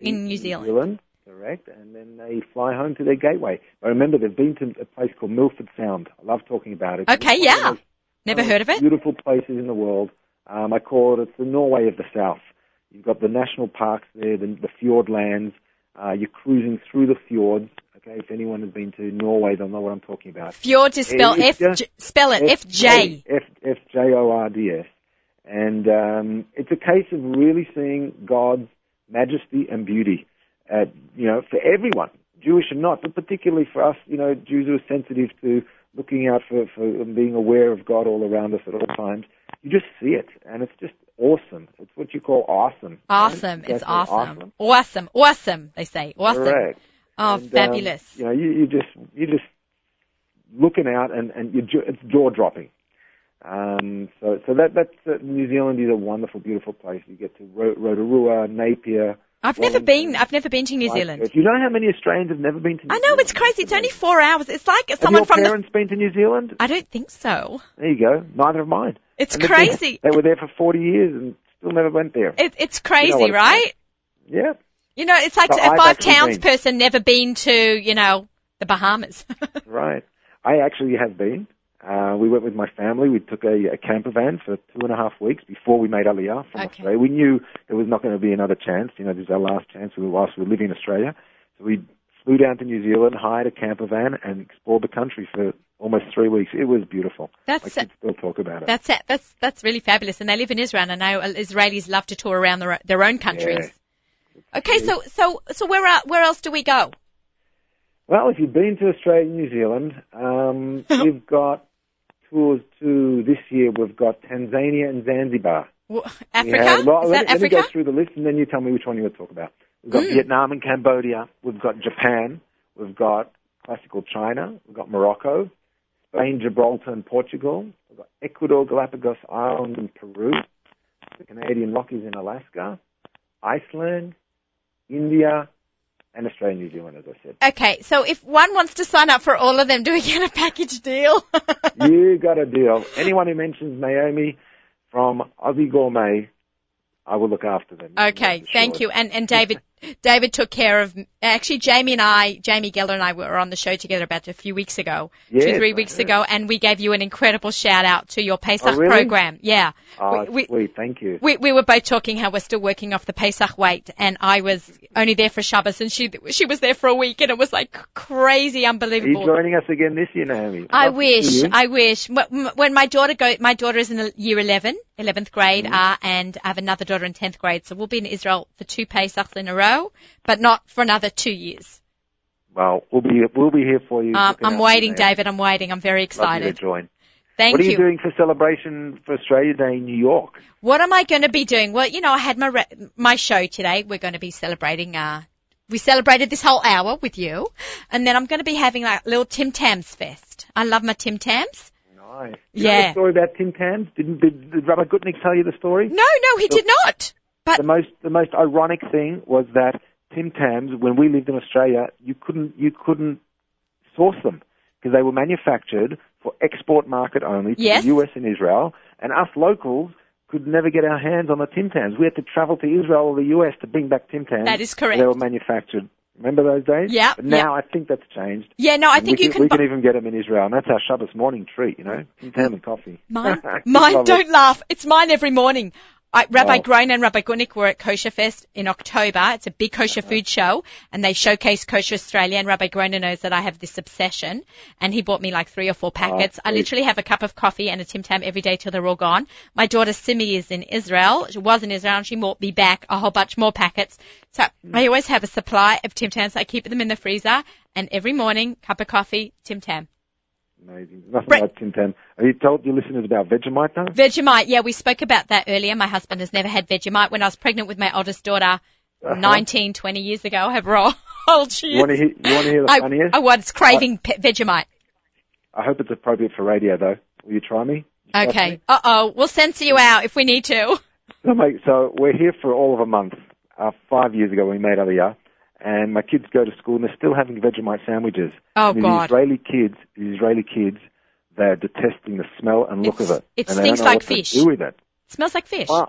in New Zealand. Zealand, correct. And then they fly home to their gateway. But remember, they've been to a place called Milford Sound. I love talking about it. Okay, It's one of yeah. Never one heard of it. Beautiful places in the world. Um, I call it it's the Norway of the South. You've got the national parks there, the, the fjord lands. Uh, you're cruising through the fjords. Okay, if anyone has been to Norway, they'll know what I'm talking about. Fjord is spelled F, just- spell it F J. F F J O R D S, and um, it's a case of really seeing God's majesty and beauty. Uh, you know, for everyone, Jewish and not, but particularly for us, you know, Jews who are sensitive to looking out for, for and being aware of God all around us at all times. You just see it, and it's just awesome. It's what you call awesome. right? Awesome. It's That's awesome. Awesome. Awesome. They say awesome. Correct. Oh, And, um, fabulous. you know, you, you just you just looking out and and you it's jaw dropping. Um, so, so that that's uh, New Zealand is a wonderful, beautiful place. You get to Ro- Rotorua, Napier. I've never been. I've never been to New. Zealand. Do you know how many Australians have never been to? New I know Zealand? it's crazy. It's only four hours. It's like Have someone your from the. parents been to New Zealand? I don't think so. There you go. Neither of mine. It's And crazy. They were there for 40 years and still never went there. It, it's crazy, what it's right? Yeah. You know, it's like So a I've five towns been. person never been to, you know, the Bahamas. Right. I actually have been. Uh, we went with my family. We took a, a camper van for two and a half weeks before we made Aliyah from Okay. Australia. We knew there was not going to be another chance. You know, this is our last chance whilst we were living in Australia. So we flew down to New Zealand, hired a camper van, and explored the country for almost three weeks. It was beautiful. That's kids still talk about it. that's it. That's that's really fabulous. And they live in Israel, and I know Israelis love to tour around their, their own countries. Okay, so so so where are, where else do we go? Well, if you've been to Australia and New Zealand, um, we've got tours to this year. We've got Tanzania and Zanzibar. Africa? have- well, Is let, that me, let me go through the list and then you tell me which one you want to talk about. We've got Mm. Vietnam and Cambodia. We've got Japan. We've got classical China. We've got Morocco, Spain, Gibraltar, and Portugal. We've got Ecuador, Galapagos Island, and Peru. The Canadian Rockies in Alaska, Iceland, India, and Australia, New Zealand, as I said. Okay, so if one wants to sign up for all of them, do we get a package deal? you got a deal. Anyone who mentions Naomi from Aussie Gourmet, I will look after them. Okay, Rest thank you. And and David David took care of actually Jamie and I, Jamie Geller and I were on the show together about a few weeks ago, two three weeks ago, and we gave you an incredible shout out to your Pesach Oh, really? program. Yeah, Oh, we, we, sweet. Thank you. we we were both talking how we're still working off the Pesach weight, and I was only there for Shabbos, and she she was there for a week, and it was like crazy, Are you unbelievable. joining us again this year, Naomi? I Love wish. I wish. When my daughter go, my daughter is in year 11, 11th grade, Mm-hmm. uh, and I have another daughter in 10th grade, so we'll be in Israel for two Pesachs in a row, but not for another two years. Well, we'll be we'll be here for you. Um, I'm waiting. David. I'm waiting. I'm very excited. Love you to join. Thank you. what are you, you. doing for celebration for Australia Day in New York? What am I going to be doing? Well, you know, I had my re- my show today. We're going to be celebrating. Uh, we celebrated this whole hour with you, and then I'm going to be having like a little Tim Tams fest. I love my Tim Tams. Nice. You know Yeah. the story about Tim Tams? Didn't did, did Rabbi Gutnick tell you the story? No, no, he did not. But The most the most ironic thing was that Tim Tams, when we lived in Australia, you couldn't you couldn't source them because they were manufactured for export market only to Yes. the US and Israel, and us locals could never get our hands on the Tim Tams. We had to travel to Israel or the US to bring back Tim Tams. That is correct. They were manufactured. Remember those days? Yeah, But now yeah. I think that's changed. yeah, no, I And think we you can, can. we bu- can even get them in Israel, and that's our Shabbos morning treat, you know, Tim Tam and coffee. Mine, mine, don't laugh. It's mine every morning. I, Rabbi oh. Wow. Groner and Rabbi Gutnick were at Kosher Fest in October. It's a big kosher uh-huh. food show and they showcase Kosher Australia and Rabbi Groner knows that I have this obsession and he bought me like three or four oh, packets. I literally have a cup of coffee and a Tim Tam every day till they're all gone. My daughter Simi is in Israel. She was in Israel and she bought me back a whole bunch more packets. So mm. I always have a supply of Tim Tams. I keep them in the freezer and every morning, cup of coffee, Tim Tam. Amazing. Nothing like Tim Tam. Have you told your listeners about Vegemite though? Vegemite, yeah, we spoke about that earlier. My husband has never had Vegemite. When I was pregnant with my oldest daughter, Uh-huh. 19, 20 years ago, however old she You want to hear? You want to hear the I, funniest? I was craving pe- Vegemite. I hope it's appropriate for radio though. Will you try me? You Okay. me? Uh oh, we'll censor you out if we need to. So, mate, so we're here for all of a month. Uh, five years ago, we made Aliyah, and my kids go to school and they're still having Vegemite sandwiches. Oh and God. Israeli kids, these Israeli kids, they're detesting the smell and look It's- of it. it and stinks like fish. Do with it. smells like fish. Fi-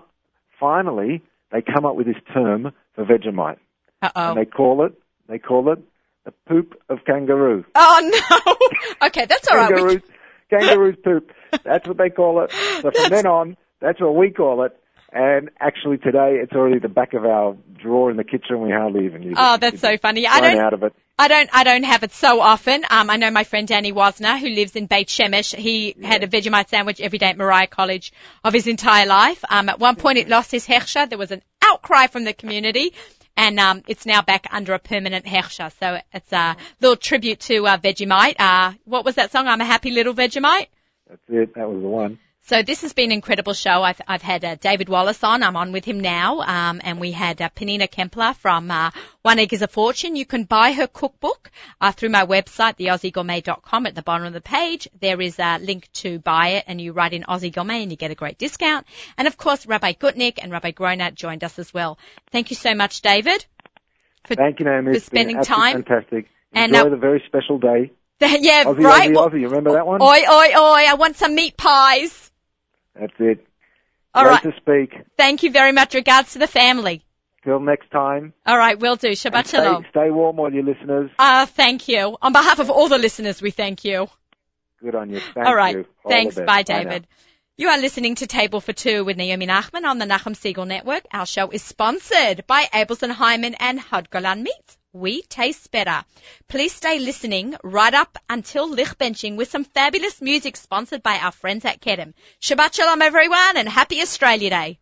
finally, they come up with this term for Vegemite, Uh and oh. they call it they call it the poop of kangaroo. Oh no. okay, that's all right. We Kangaroo's, kangaroo's poop. That's what they call it. So from then on, that's what we call it. And actually today, it's already the back of our drawer in the kitchen. We hardly even use it. Oh, that's so funny. I don't. out of it. I don't, I don't have it so often. Um, I know my friend Danny Wasner, who lives in Beit Shemesh, he had a Vegemite sandwich every day at Moriah College of his entire life. Um, at one point it lost his hechsher. There was an outcry from the community. And um, it's now back under a permanent hechsher. So it's a little tribute to uh, Vegemite. Uh, what was that song? I'm a happy little Vegemite. That's it. That was the one. So this has been an incredible show. I've, I've had uh, David Wallace on. I'm on with him now. Um, and we had uh, Penina Kempler from uh, One Egg is a Fortune. You can buy her cookbook uh, through my website, theaussiegourmet.com. At the bottom of the page, there is a link to buy it, and you write in Aussie Gourmet, and you get a great discount. And of course, Rabbi Gutnick and Rabbi Groner joined us as well. Thank you so much, David. For, Thank you, Naomi. for It's spending time. Fantastic. And, Enjoy uh, the very special day. yeah, Aussie, right. Aussie, Aussie. You remember that one? Oi, oi, oi! I want some meat pies. That's it. All Great right. to speak. Thank you very much. Regards to the family. Till next time. All right, will do. Shabbat And stay, shalom. stay warm, all your listeners. Ah, thank you. On behalf of all the listeners, we thank you. Good on you. Thank all right. you. All Thanks. Bye. David. You are listening to Table for Two with Naomi Nachman on the Nachum Segal Network. Our show is sponsored by Abeles and Heymann and Hod Golan Meats. We taste better. Please stay listening right up until Licht Benching with some fabulous music sponsored by our friends at Kedem. Shabbat Shalom everyone and happy Australia Day.